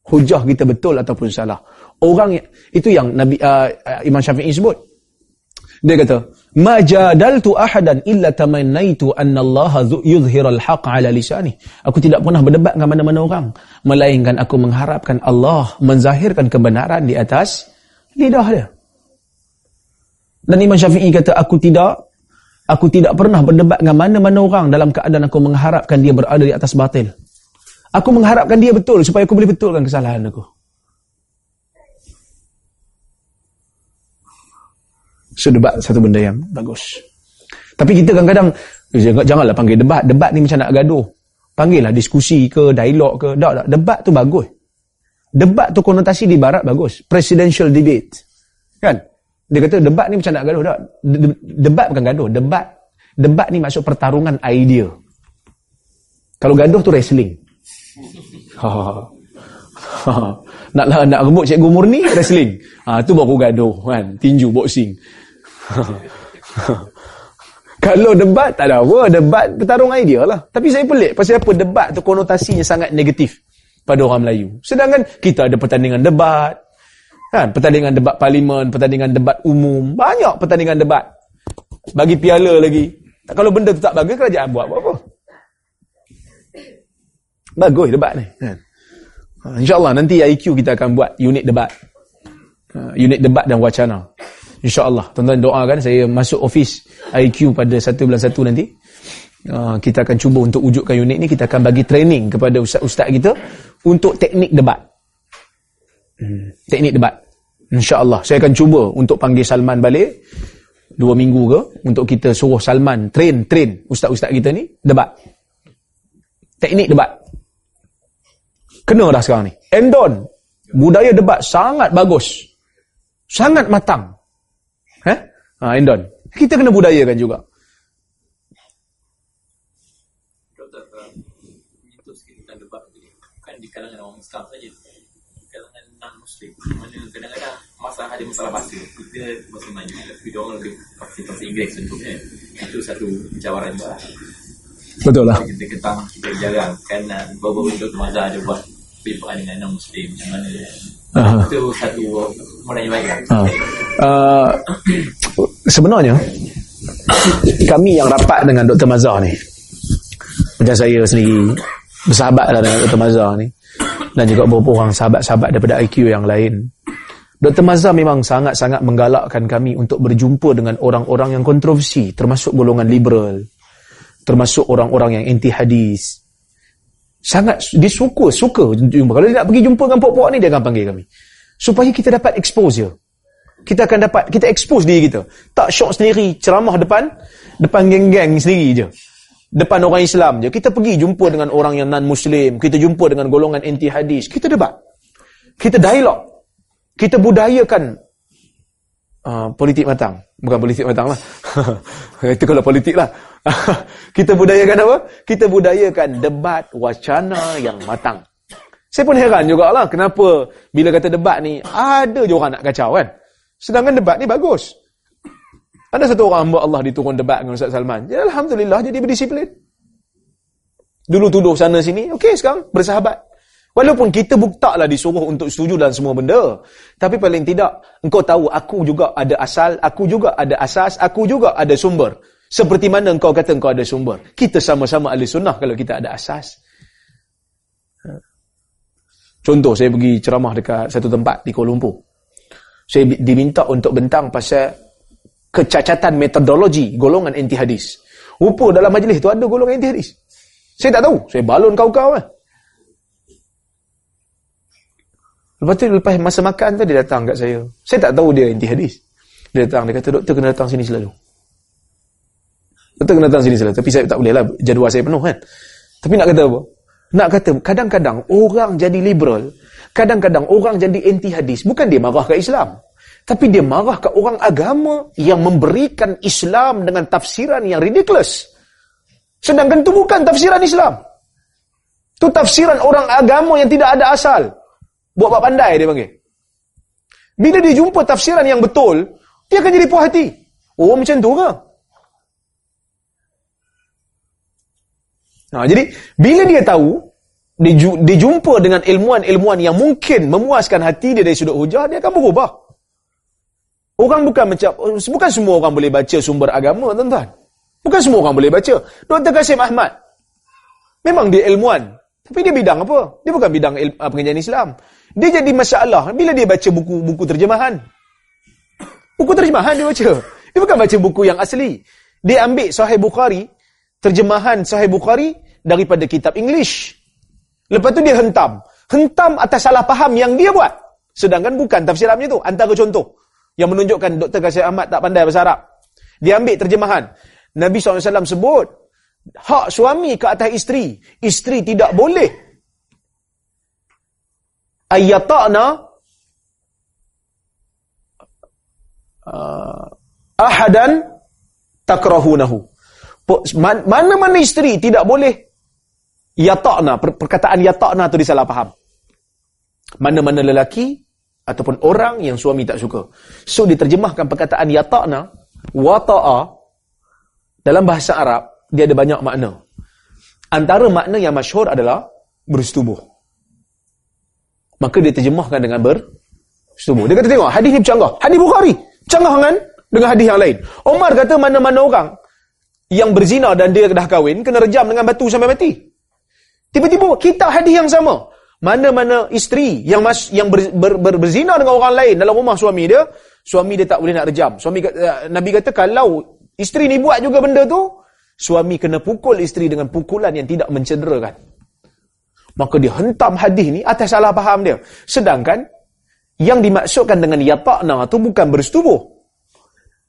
hujah kita betul ataupun salah. Orang itu yang Nabi uh, Imam Syafi'i sebut. Dia kata, "Ma jadaltu ahadan illa tamannaitu anna Allah yuzhir al-haq 'ala lisani." Aku tidak pernah berdebat dengan mana-mana orang melainkan aku mengharapkan Allah menzahirkan kebenaran di atas lidah dia. Dan Imam Syafi'i kata, "Aku tidak Aku tidak pernah berdebat dengan mana-mana orang dalam keadaan aku mengharapkan dia berada di atas batil. Aku mengharapkan dia betul supaya aku boleh betulkan kesalahan aku. So debat satu benda yang bagus. Tapi kita kadang-kadang janganlah panggil debat. Debat ni macam nak gaduh. Panggillah diskusi ke, dialog ke. Tak, tak. Debat tu bagus. Debat tu konotasi di barat bagus. Presidential debate. Kan? Dia kata debat ni macam nak gaduh tak? Debat bukan gaduh, debat. Debat ni maksud pertarungan idea. Kalau gaduh tu wrestling. Ha. Ha. Nak lah, nak rebut cikgu murni wrestling. Ha tu baru gaduh kan, tinju boxing. Kalau debat tak ada apa, debat pertarungan idea lah. Tapi saya pelik pasal apa debat tu konotasinya sangat negatif pada orang Melayu. Sedangkan kita ada pertandingan debat, Kan? Pertandingan debat parlimen, pertandingan debat umum. Banyak pertandingan debat. Bagi piala lagi. Kalau benda tu tak bagus, kerajaan buat apa-apa. Bagus debat ni. Kan? Ha, InsyaAllah nanti IQ kita akan buat unit debat. Ha, unit debat dan wacana. InsyaAllah. Tuan-tuan doakan saya masuk office IQ pada 1 bulan 1 nanti. Ha, kita akan cuba untuk wujudkan unit ni. Kita akan bagi training kepada ustaz-ustaz kita untuk teknik debat. Hmm, teknik debat. InsyaAllah. Saya akan cuba untuk panggil Salman balik. Dua minggu ke. Untuk kita suruh Salman train, train ustaz-ustaz kita ni. Debat. Teknik debat. Kena dah sekarang ni. Endon. Budaya debat sangat bagus. Sangat matang. Eh? Ha, Endon. Kita kena budayakan juga. Di kalangan orang Islam saja. Di kalangan non-Muslim. Mana kadang-kadang masalah ada masalah bahasa kita masih maju tapi dia orang lebih pakai bahasa Inggeris contohnya itu satu cabaran juga betul lah kita ketang kita jarang kan beberapa Dr. Mazhar ada buat bimbingan dengan non muslim macam mana uh-huh. itu satu mulai baik uh. uh, sebenarnya kami yang rapat dengan Dr. Mazhar ni macam saya sendiri bersahabat lah dengan Dr. Mazhar ni dan juga beberapa orang sahabat-sahabat daripada IQ yang lain Dr. Mazhar memang sangat-sangat menggalakkan kami untuk berjumpa dengan orang-orang yang kontroversi, termasuk golongan liberal, termasuk orang-orang yang anti hadis. Sangat, dia suka, suka jumpa. Kalau dia nak pergi jumpa dengan pok-pok ni, dia akan panggil kami. Supaya kita dapat exposure. Kita akan dapat, kita expose diri kita. Tak syok sendiri, ceramah depan, depan geng-geng sendiri je. depan orang Islam je. Kita pergi jumpa dengan orang yang non-Muslim. Kita jumpa dengan golongan anti-hadis. Kita debat. Kita dialog. Kita budayakan uh, politik matang. Bukan politik matang lah. Itu kalau politik lah. kita budayakan apa? Kita budayakan debat wacana yang matang. Saya pun heran jugalah kenapa bila kata debat ni ada je orang nak kacau kan. Sedangkan debat ni bagus. Ada satu orang hamba Allah diturun debat dengan Ustaz Salman. Ya, Alhamdulillah jadi berdisiplin. Dulu tuduh sana sini. Okey sekarang bersahabat. Walaupun kita taklah disuruh untuk setuju dalam semua benda. Tapi paling tidak, engkau tahu aku juga ada asal, aku juga ada asas, aku juga ada sumber. Seperti mana engkau kata engkau ada sumber. Kita sama-sama ahli sunnah kalau kita ada asas. Contoh, saya pergi ceramah dekat satu tempat di Kuala Lumpur. Saya diminta untuk bentang pasal kecacatan metodologi golongan anti hadis. Rupa dalam majlis tu ada golongan anti hadis. Saya tak tahu. Saya balon kau-kau lah. Lepas tu lepas masa makan tu dia datang kat saya. Saya tak tahu dia anti hadis. Dia datang dia kata doktor kena datang sini selalu. Doktor kena datang sini selalu. Tapi saya tak boleh lah jadual saya penuh kan. Tapi nak kata apa? Nak kata kadang-kadang orang jadi liberal, kadang-kadang orang jadi anti hadis. Bukan dia marah ke Islam. Tapi dia marah ke orang agama yang memberikan Islam dengan tafsiran yang ridiculous. Sedangkan itu bukan tafsiran Islam. Itu tafsiran orang agama yang tidak ada asal. Buat buat pandai dia panggil. Bila dia jumpa tafsiran yang betul, dia akan jadi puas hati. Oh macam tu ke? Nah, jadi bila dia tahu dia jumpa dengan ilmuan-ilmuan yang mungkin memuaskan hati dia dari sudut hujah, dia akan berubah. Orang bukan macam bukan semua orang boleh baca sumber agama, tuan-tuan. Bukan semua orang boleh baca. Dr. Kasim Ahmad memang dia ilmuwan, tapi dia bidang apa? Dia bukan bidang il, pengajian Islam. Dia jadi masalah bila dia baca buku-buku terjemahan. Buku terjemahan dia baca. Dia bukan baca buku yang asli. Dia ambil Sahih Bukhari, terjemahan Sahih Bukhari daripada kitab English. Lepas tu dia hentam. Hentam atas salah faham yang dia buat. Sedangkan bukan tafsirannya tu. Antara contoh yang menunjukkan Dr. Kasih Ahmad tak pandai bahasa Arab. Dia ambil terjemahan. Nabi SAW sebut, hak suami ke atas isteri. Isteri tidak boleh ayyata'na uh, ahadan takrahunahu. Mana-mana isteri tidak boleh yata'na. Perkataan yata'na itu disalah faham. Mana-mana lelaki ataupun orang yang suami tak suka. So diterjemahkan perkataan yata'na wata'a dalam bahasa Arab dia ada banyak makna. Antara makna yang masyhur adalah bersetubuh. Maka dia terjemahkan dengan bersetubuh. Dia kata tengok hadis ni bercanggah. Hadis Bukhari canggah dengan dengan hadis yang lain. Omar kata mana-mana orang yang berzina dan dia dah kahwin kena rejam dengan batu sampai mati. Tiba-tiba kita hadis yang sama mana-mana isteri yang mas, yang ber, ber, ber, berzina dengan orang lain dalam rumah suami dia, suami dia tak boleh nak rejam. Suami uh, Nabi kata kalau isteri ni buat juga benda tu, suami kena pukul isteri dengan pukulan yang tidak mencederakan. Maka dia hentam hadis ni atas salah faham dia. Sedangkan yang dimaksudkan dengan yata'na tu bukan bersetubuh.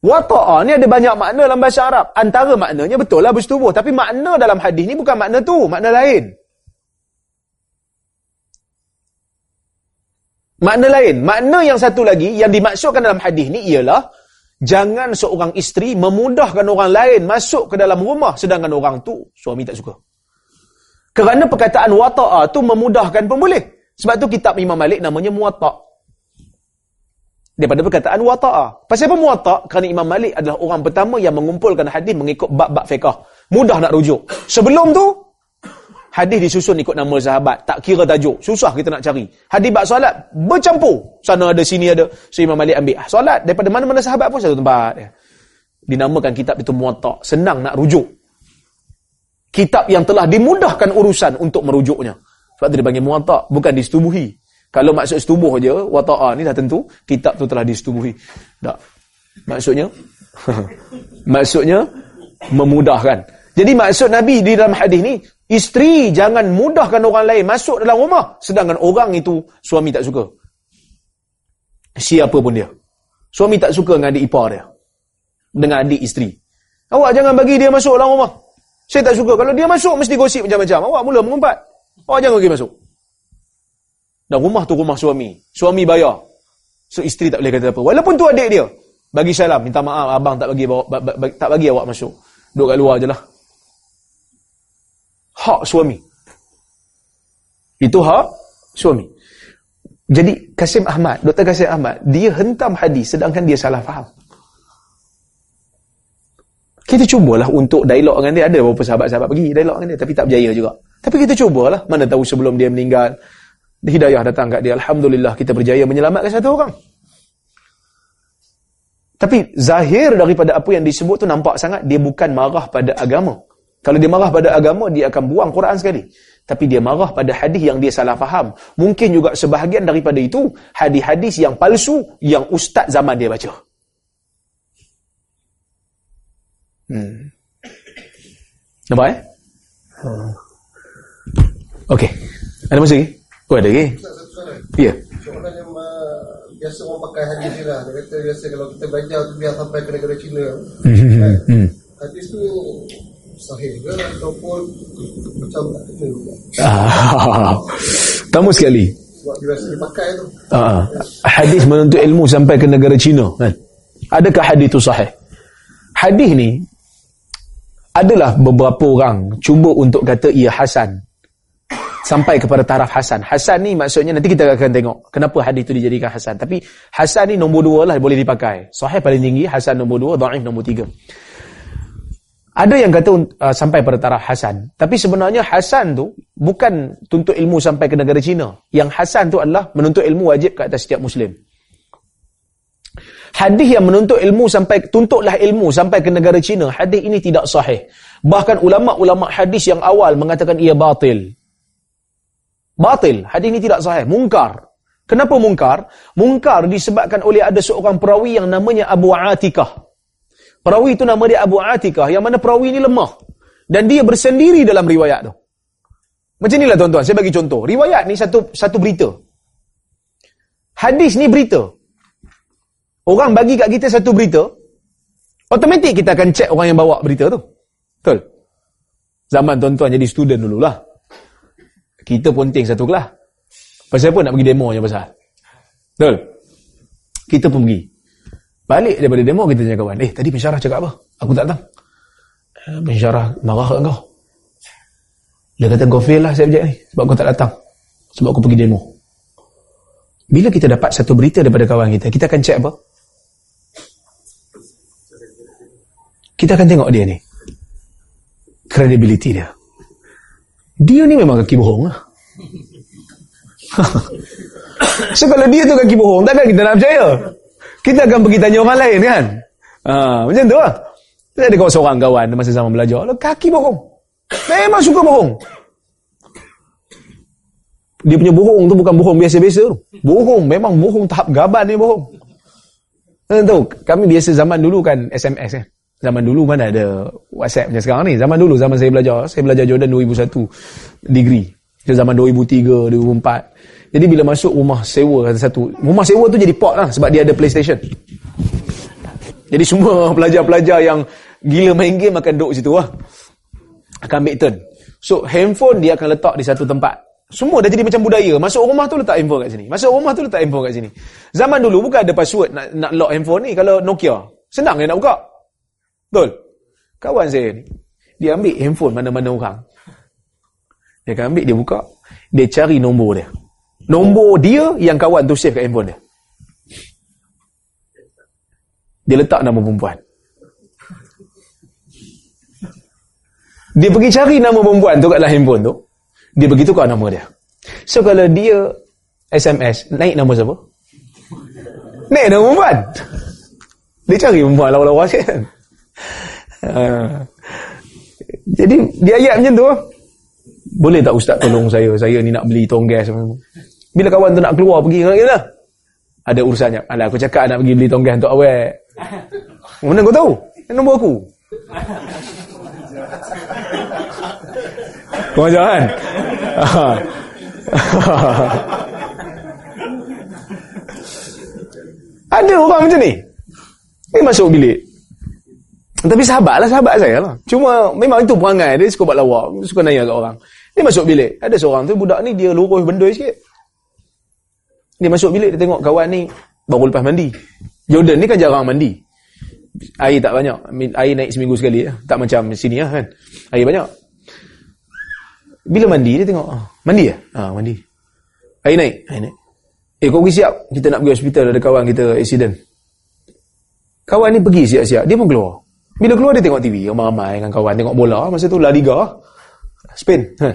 Wata'a ni ada banyak makna dalam bahasa Arab. Antara maknanya betul lah bersetubuh. Tapi makna dalam hadis ni bukan makna tu. Makna lain. Makna lain, makna yang satu lagi yang dimaksudkan dalam hadis ni ialah jangan seorang isteri memudahkan orang lain masuk ke dalam rumah sedangkan orang tu suami tak suka. Kerana perkataan wata'a tu memudahkan pun boleh. Sebab tu kitab Imam Malik namanya muwatta'. Daripada perkataan wata'a. Pasal apa muwatta'? Kerana Imam Malik adalah orang pertama yang mengumpulkan hadis mengikut bab-bab fiqah. Mudah nak rujuk. Sebelum tu, Hadis disusun ikut nama sahabat. Tak kira tajuk. Susah kita nak cari. Hadis bab solat bercampur. Sana ada, sini ada. So Imam Malik ambil. Solat daripada mana-mana sahabat pun satu tempat. Dinamakan kitab itu muatak. Senang nak rujuk. Kitab yang telah dimudahkan urusan untuk merujuknya. Sebab itu dipanggil muatak. Bukan disetubuhi. Kalau maksud setubuh je, wata'a ni dah tentu, kitab tu telah disetubuhi. Tak. Maksudnya, maksudnya, memudahkan. Jadi maksud Nabi di dalam hadis ni, Isteri jangan mudahkan orang lain masuk dalam rumah. Sedangkan orang itu suami tak suka. Siapa pun dia. Suami tak suka dengan adik ipar dia. Dengan adik isteri. Awak jangan bagi dia masuk dalam rumah. Saya tak suka. Kalau dia masuk, mesti gosip macam-macam. Awak mula mengumpat. Awak jangan pergi masuk. Dan rumah tu rumah suami. Suami bayar. So, isteri tak boleh kata apa. Walaupun tu adik dia. Bagi salam. Minta maaf, abang tak bagi, bawa, tak bagi awak masuk. Duduk kat luar je lah. Hak suami. Itu hak suami. Jadi Kasim Ahmad, Dr. Kasim Ahmad, dia hentam hadis sedangkan dia salah faham. Kita cubalah untuk dialog dengan dia. Ada beberapa sahabat-sahabat pergi dialog dengan dia. Tapi tak berjaya juga. Tapi kita cubalah. Mana tahu sebelum dia meninggal. Hidayah datang kat dia. Alhamdulillah kita berjaya menyelamatkan satu orang. Tapi zahir daripada apa yang disebut tu nampak sangat dia bukan marah pada agama. Kalau dia marah pada agama, dia akan buang Quran sekali. Tapi dia marah pada hadis yang dia salah faham. Mungkin juga sebahagian daripada itu, hadis-hadis yang palsu yang ustaz zaman dia baca. Hmm. Nampak eh? Hmm. Okey. Ada masa lagi? Oh ada lagi? Ya. Soalan yang uh, biasa orang pakai hadis ni lah. Dia kata biasa kalau kita belajar tu biar sampai ke negara Cina. Hmm. Kan? Hmm. Hadis tu sahih ke ataupun macam tak kena juga? Ah, tamu sekali. Sebab dia biasa dipakai tu. Ah, hadis menuntut ilmu sampai ke negara Cina. Kan? Adakah hadis itu sahih? Hadis ni adalah beberapa orang cuba untuk kata ia Hasan sampai kepada taraf Hasan. Hasan ni maksudnya nanti kita akan tengok kenapa hadis itu dijadikan Hasan. Tapi Hasan ni nombor dua lah boleh dipakai. Sahih paling tinggi, Hasan nombor dua, Da'if nombor tiga. Ada yang kata uh, sampai pada taraf Hasan. Tapi sebenarnya Hasan tu bukan tuntut ilmu sampai ke negara Cina. Yang Hasan tu adalah menuntut ilmu wajib ke atas setiap Muslim hadis yang menuntut ilmu sampai tuntutlah ilmu sampai ke negara Cina hadis ini tidak sahih. Bahkan ulama-ulama hadis yang awal mengatakan ia batil. Batil. Hadis ini tidak sahih. Mungkar. Kenapa mungkar? Mungkar disebabkan oleh ada seorang perawi yang namanya Abu Atikah. Perawi itu nama dia Abu Atikah yang mana perawi ini lemah. Dan dia bersendiri dalam riwayat tu. Macam inilah tuan-tuan saya bagi contoh. Riwayat ni satu satu berita. Hadis ni berita Orang bagi kat kita satu berita, automatik kita akan cek orang yang bawa berita tu. Betul? Zaman tuan-tuan jadi student dululah. Kita ponting satu kelas. Pasal apa nak pergi demo je pasal? Betul? Kita pun pergi. Balik daripada demo kita tanya kawan, eh tadi pensyarah cakap apa? Aku tak tahu. Eh, pensyarah marah kat kau. Dia kata kau fail lah subjek ni sebab kau tak datang. Sebab aku pergi demo. Bila kita dapat satu berita daripada kawan kita, kita akan cek apa? Kita akan tengok dia ni. Credibility dia. Dia ni memang kaki bohong lah. so kalau dia tu kaki bohong, takkan kita nak percaya? Kita akan pergi tanya orang lain kan? Ha, macam tu lah. Saya ada kawan seorang kawan masa zaman belajar. Kaki bohong. Memang suka bohong. Dia punya bohong tu bukan bohong biasa-biasa tu. Bohong. Memang bohong tahap gaban ni bohong. Tahu, kami biasa zaman dulu kan SMS kan. Zaman dulu mana ada WhatsApp macam sekarang ni. Zaman dulu, zaman saya belajar. Saya belajar Jordan 2001 degree. Zaman 2003, 2004. Jadi bila masuk rumah sewa satu. Rumah sewa tu jadi port lah sebab dia ada PlayStation. Jadi semua pelajar-pelajar yang gila main game akan duduk situ lah. Akan ambil turn. So handphone dia akan letak di satu tempat. Semua dah jadi macam budaya. Masuk rumah tu letak handphone kat sini. Masuk rumah tu letak handphone kat sini. Zaman dulu bukan ada password nak, nak lock handphone ni kalau Nokia. Senang dia nak buka. Betul? Kawan saya ni, dia ambil handphone mana-mana orang. Dia akan ambil, dia buka. Dia cari nombor dia. Nombor dia yang kawan tu save kat handphone dia. Dia letak nama perempuan. Dia pergi cari nama perempuan tu kat dalam handphone tu. Dia pergi tukar nama dia. So kalau dia SMS, naik nama siapa? Naik nama perempuan. Dia cari perempuan lawa-lawa kan. Ha. Jadi dia ayat macam tu. Boleh tak ustaz tolong saya? Saya ni nak beli tong gas. Bila kawan tu nak keluar pergi kata, Ada urusannya Alah aku cakap nak pergi beli tong gas untuk awet Mana kau tahu? Nombor aku. Kau jangan Ada orang macam ni. Ni masuk bilik Tapi sahabat lah sahabat saya lah. Cuma memang itu perangai dia suka buat lawak, suka nanya kat orang. Dia masuk bilik. Ada seorang tu budak ni dia lurus benda sikit. Dia masuk bilik dia tengok kawan ni baru lepas mandi. Jordan ni kan jarang mandi. Air tak banyak. Air naik seminggu sekali lah. Tak macam sini lah kan. Air banyak. Bila mandi dia tengok. Ah, mandi ya? Ah, mandi. Air naik. Air naik. Eh kau pergi siap. Kita nak pergi hospital ada kawan kita accident. Kawan ni pergi siap-siap. Dia pun keluar. Bila keluar dia tengok TV. Ramai-ramai dengan kawan. Tengok bola. Masa tu La Liga. Spain. Ha.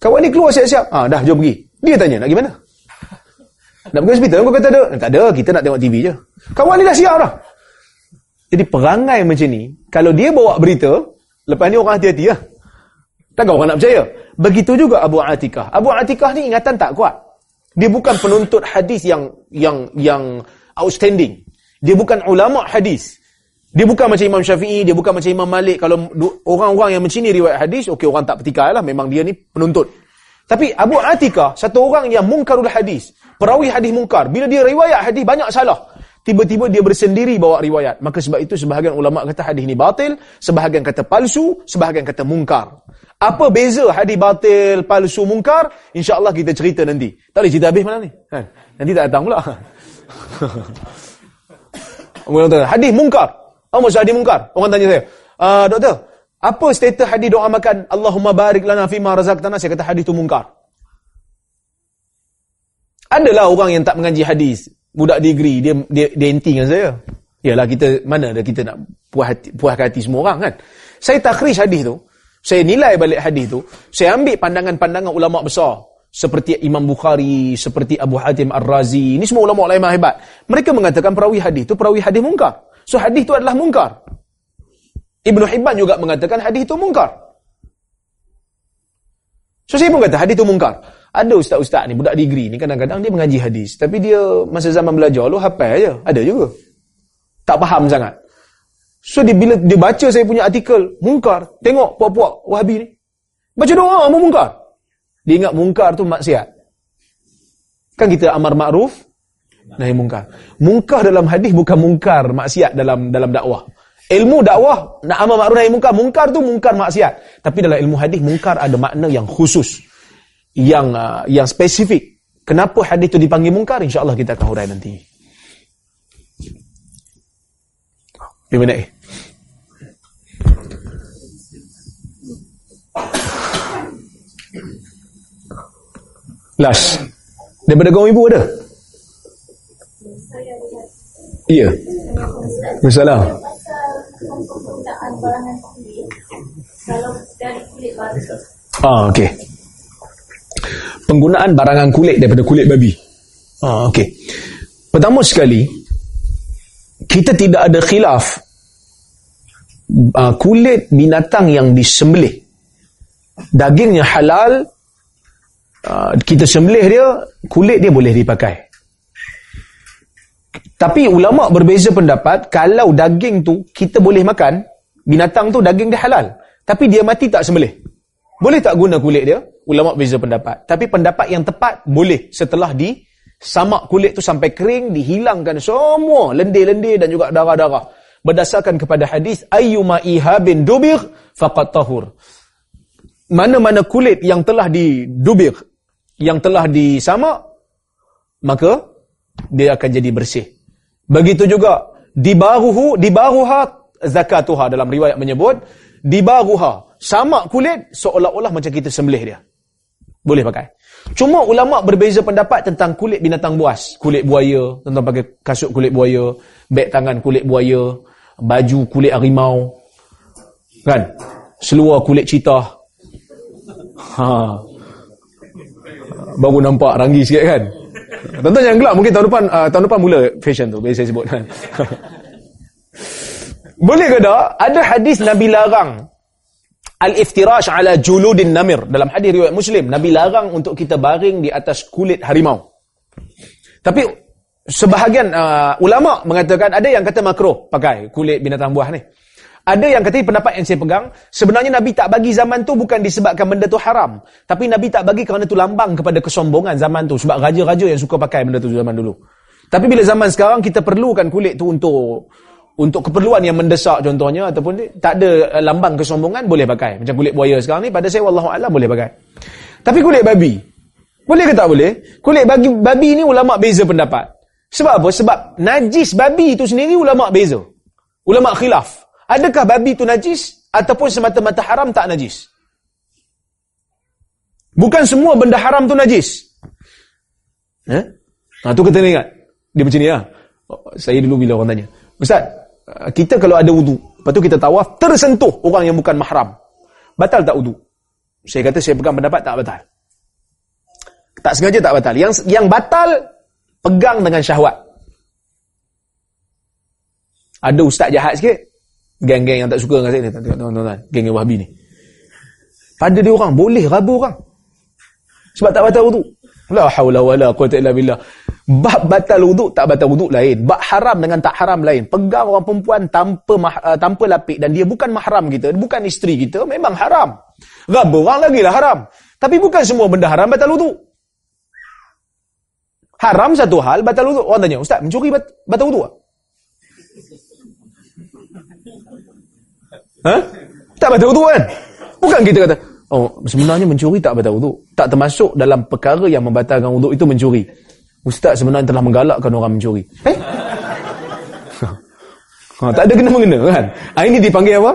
Kawan ni keluar siap-siap. Ah, dah jom pergi. Dia tanya nak pergi mana? Nak pergi hospital? Kau kata ada? Tak ada. Kita nak tengok TV je. Kawan ni dah siap dah. Jadi perangai macam ni. Kalau dia bawa berita. Lepas ni orang hati-hati lah. Takkan orang nak percaya. Begitu juga Abu Atikah. Abu Atikah ni ingatan tak kuat. Dia bukan penuntut hadis yang yang yang outstanding. Dia bukan ulama hadis. Dia bukan macam Imam Syafi'i, dia bukan macam Imam Malik. Kalau orang-orang yang mencini riwayat hadis, okey orang tak petikai lah. Memang dia ni penuntut. Tapi Abu Atikah, satu orang yang mungkarul hadis. Perawi hadis mungkar. Bila dia riwayat hadis, banyak salah. Tiba-tiba dia bersendiri bawa riwayat. Maka sebab itu sebahagian ulama kata hadis ni batil, sebahagian kata palsu, sebahagian kata mungkar. Apa beza hadis batil, palsu, mungkar? InsyaAllah kita cerita nanti. Tak boleh cerita habis mana ni? Kan? Nanti tak datang pula. hadis mungkar. Apa maksud hadis mungkar? Orang tanya saya, uh, doktor, apa status hadis doa makan Allahumma barik lana fima razaqtana? Saya kata hadis itu mungkar. Adalah orang yang tak mengaji hadis, budak degree, dia dia, dia enti dengan saya. Yalah kita mana ada kita nak puas hati, puas hati semua orang kan. Saya takhrij hadis tu, saya nilai balik hadis tu, saya ambil pandangan-pandangan ulama besar seperti Imam Bukhari, seperti Abu Hatim Ar-Razi, ini semua ulama ulama hebat. Mereka mengatakan perawi hadis tu perawi hadis mungkar. So hadis itu adalah mungkar. Ibnu Hibban juga mengatakan hadis itu mungkar. So saya pun kata hadis itu mungkar. Ada ustaz-ustaz ni, budak degree ni kadang-kadang dia mengaji hadis. Tapi dia masa zaman belajar lu hafal aja. Ada juga. Tak faham sangat. So dia bila dia baca saya punya artikel mungkar, tengok puak-puak Wahabi ni. Baca doa mau mungkar. Dia ingat mungkar tu maksiat. Kan kita amar makruf, nahi mungkar. Mungkar dalam hadis bukan mungkar maksiat dalam dalam dakwah. Ilmu dakwah nak amar makruf nahi mungkar, mungkar tu mungkar maksiat. Tapi dalam ilmu hadis mungkar ada makna yang khusus. Yang uh, yang spesifik. Kenapa hadis tu dipanggil mungkar? Insya-Allah kita akan hurai nanti. Di mana eh? Last. Daripada kaum ibu ada? Ya. Masalah. Ah, okey. Penggunaan barangan kulit daripada kulit babi. Ah, okey. Pertama sekali, kita tidak ada khilaf uh, kulit binatang yang disembelih. Dagingnya halal, uh, kita sembelih dia, kulit dia boleh dipakai. Tapi ulama berbeza pendapat kalau daging tu kita boleh makan, binatang tu daging dia halal. Tapi dia mati tak sembelih. Boleh tak guna kulit dia? Ulama berbeza pendapat. Tapi pendapat yang tepat boleh setelah di samak kulit tu sampai kering, dihilangkan semua lendir-lendir dan juga darah-darah. Berdasarkan kepada hadis ayyuma ihabin dubir faqat tahur. Mana-mana kulit yang telah didubir, yang telah disamak, maka dia akan jadi bersih. Begitu juga dibaruhu dibaruha zakatuha dalam riwayat menyebut dibaruha sama kulit seolah-olah macam kita sembelih dia. Boleh pakai. Cuma ulama berbeza pendapat tentang kulit binatang buas, kulit buaya, tentang pakai kasut kulit buaya, beg tangan kulit buaya, baju kulit harimau. Kan? Seluar kulit citah. Ha. Baru nampak ranggi sikit kan? Tuan-tuan yang gelap mungkin tahun depan uh, tahun depan mula fashion tu biasa sebut. Boleh ke tak? Ada hadis Nabi larang al-iftirash ala juludin namir dalam hadis riwayat Muslim Nabi larang untuk kita baring di atas kulit harimau. Tapi sebahagian uh, ulama mengatakan ada yang kata makruh pakai kulit binatang buah ni. Ada yang kata pendapat yang saya pegang, sebenarnya Nabi tak bagi zaman tu bukan disebabkan benda tu haram. Tapi Nabi tak bagi kerana tu lambang kepada kesombongan zaman tu. Sebab raja-raja yang suka pakai benda tu zaman dulu. Tapi bila zaman sekarang, kita perlukan kulit tu untuk untuk keperluan yang mendesak contohnya ataupun tak ada uh, lambang kesombongan boleh pakai. Macam kulit buaya sekarang ni pada saya wallahu alam boleh pakai. Tapi kulit babi boleh ke tak boleh? Kulit bagi babi ni ulama beza pendapat. Sebab apa? Sebab najis babi itu sendiri ulama beza. Ulama khilaf. Adakah babi itu najis ataupun semata-mata haram tak najis? Bukan semua benda haram tu najis. Eh? Ha, tu kita ingat. Dia macam ni lah. Saya dulu bila orang tanya. Ustaz, uh, kita kalau ada wudu, lepas tu kita tawaf, tersentuh orang yang bukan mahram. Batal tak wudu? Saya kata saya pegang pendapat tak batal. Tak sengaja tak batal. Yang yang batal, pegang dengan syahwat. Ada ustaz jahat sikit. Geng-geng yang tak suka dengan saya ni. Tengok tuan-tuan. Geng yang wahabi ni. Pada dia orang, boleh rabu orang. Sebab tak batal wudu. La hawla wa la quwata illa billah. Bab batal wudu tak batal wudu lain. Bab haram dengan tak haram lain. Pegang orang perempuan tanpa uh, tanpa lapik dan dia bukan mahram kita, bukan isteri kita, memang haram. Rabu orang lagi lah haram. Tapi bukan semua benda haram batal wudu. Haram satu hal, batal wudu. Orang tanya, Ustaz, mencuri bat, batal wudu Ha? Tak batal wudu kan? Bukan kita kata, oh sebenarnya mencuri tak batal wudu. Tak termasuk dalam perkara yang membatalkan wudu itu mencuri. Ustaz sebenarnya telah menggalakkan orang mencuri. Eh? ha, tak ada kena-mengena kan? Ha, ini dipanggil apa?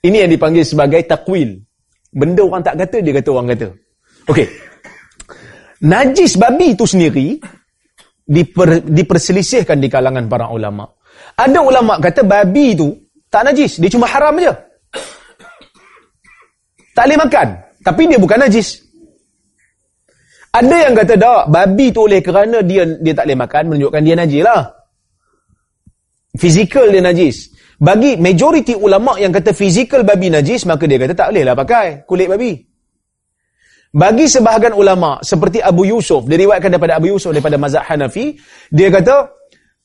Ini yang dipanggil sebagai takwil. Benda orang tak kata, dia kata orang kata. Okey. Najis babi itu sendiri diper, diperselisihkan di kalangan para ulama. Ada ulama kata babi itu tak najis, dia cuma haram aja. Tak boleh makan, tapi dia bukan najis. Ada yang kata tak, babi tu oleh kerana dia dia tak boleh makan menunjukkan dia najis lah. Fizikal dia najis. Bagi majoriti ulama yang kata fizikal babi najis, maka dia kata tak boleh lah pakai kulit babi. Bagi sebahagian ulama seperti Abu Yusuf, diriwayatkan daripada Abu Yusuf daripada mazhab Hanafi, dia kata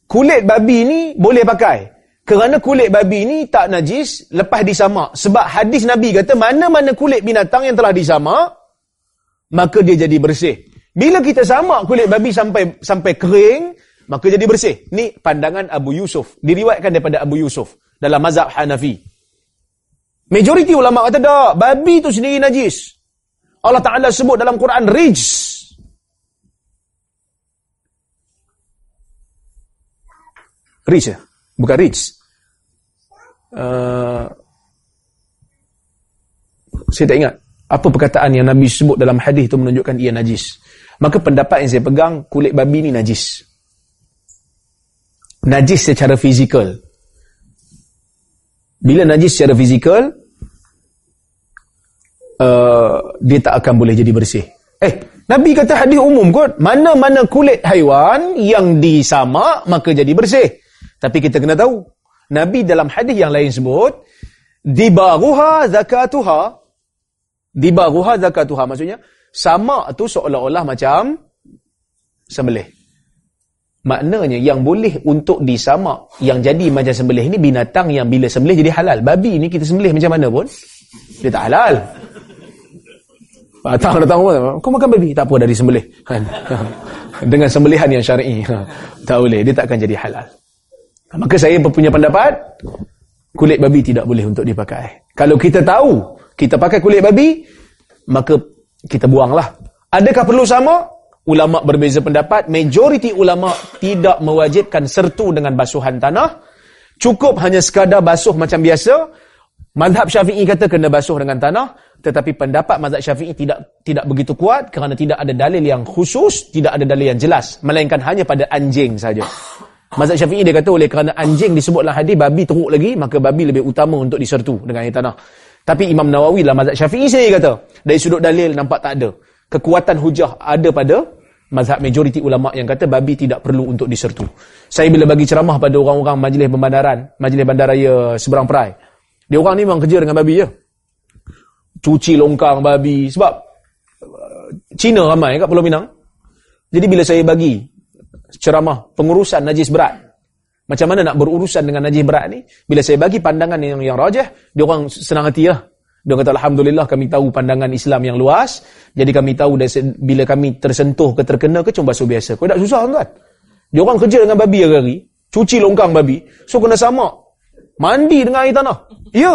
kulit babi ni boleh pakai. Kerana kulit babi ni tak najis lepas disamak. Sebab hadis Nabi kata mana-mana kulit binatang yang telah disamak, maka dia jadi bersih. Bila kita samak kulit babi sampai sampai kering, maka jadi bersih. Ni pandangan Abu Yusuf. Diriwayatkan daripada Abu Yusuf dalam mazhab Hanafi. Majoriti ulama kata tak, babi tu sendiri najis. Allah Ta'ala sebut dalam Quran, rijs. Rijs ya? Bukan rijs. Uh, saya tak ingat apa perkataan yang Nabi sebut dalam hadis itu menunjukkan ia najis. Maka pendapat yang saya pegang, kulit babi ni najis. Najis secara fizikal. Bila najis secara fizikal, uh, dia tak akan boleh jadi bersih. Eh, Nabi kata hadis umum kot, mana-mana kulit haiwan yang disamak, maka jadi bersih. Tapi kita kena tahu, Nabi dalam hadis yang lain sebut, dibaruha zakatuha, dibaruha zakatuha maksudnya sama tu seolah-olah macam sembelih. Maknanya yang boleh untuk disamak yang jadi macam sembelih ni binatang yang bila sembelih jadi halal. Babi ni kita sembelih macam mana pun dia tak halal. Datang datang pun kau makan babi? Tak apa dari sembelih kan? Dengan sembelihan yang syar'i. Tak boleh dia tak akan jadi halal maka saya punya pendapat kulit babi tidak boleh untuk dipakai kalau kita tahu kita pakai kulit babi, maka kita buanglah. Adakah perlu sama? Ulama berbeza pendapat. Majoriti ulama tidak mewajibkan sertu dengan basuhan tanah. Cukup hanya sekadar basuh macam biasa. Madhab syafi'i kata kena basuh dengan tanah. Tetapi pendapat madhab syafi'i tidak tidak begitu kuat kerana tidak ada dalil yang khusus, tidak ada dalil yang jelas. Melainkan hanya pada anjing saja. Mazhab Syafi'i dia kata oleh kerana anjing disebut dalam hadis babi teruk lagi maka babi lebih utama untuk disertu dengan air tanah. Tapi Imam Nawawi dalam mazhab Syafi'i sendiri kata, dari sudut dalil nampak tak ada. Kekuatan hujah ada pada mazhab majoriti ulama yang kata babi tidak perlu untuk disertu. Saya bila bagi ceramah pada orang-orang majlis pembandaran, majlis bandaraya seberang perai. Dia orang ni memang kerja dengan babi je. Cuci longkang babi sebab uh, Cina ramai kat Pulau Pinang. Jadi bila saya bagi ceramah pengurusan najis berat, macam mana nak berurusan dengan najis berat ni? Bila saya bagi pandangan yang yang rajah, dia orang senang hati lah. Dia kata Alhamdulillah kami tahu pandangan Islam yang luas. Jadi kami tahu bila kami tersentuh ke terkena ke cuma basuh biasa. Kau tak susah tuan. Dia orang kerja dengan babi hari-hari. Cuci longkang babi. So kena sama. Mandi dengan air tanah. Ya.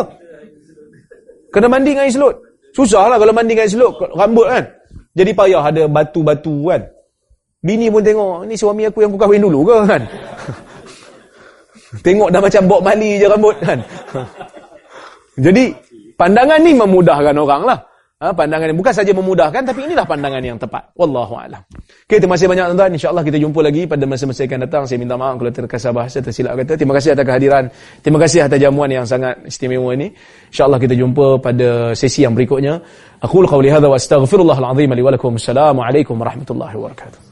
Kena mandi dengan air selut. Susah lah kalau mandi dengan air selut. Rambut kan. Jadi payah ada batu-batu kan. Bini pun tengok, ni suami aku yang aku kahwin dulu ke kan? tengok dah macam Bob Marley je rambut kan? Jadi, pandangan ni memudahkan orang lah. Ha, pandangan ini bukan saja memudahkan tapi inilah pandangan yang tepat. Wallahu a'lam. Okey, terima kasih banyak tuan-tuan. Insya-Allah kita jumpa lagi pada masa-masa akan datang. Saya minta maaf kalau terkasar bahasa tersilap kata. Terima kasih atas kehadiran. Terima kasih atas jamuan yang sangat istimewa ini. Insya-Allah kita jumpa pada sesi yang berikutnya. Aku qawli hadza wa astaghfirullahal azim li wa lakum. Assalamualaikum warahmatullahi wabarakatuh.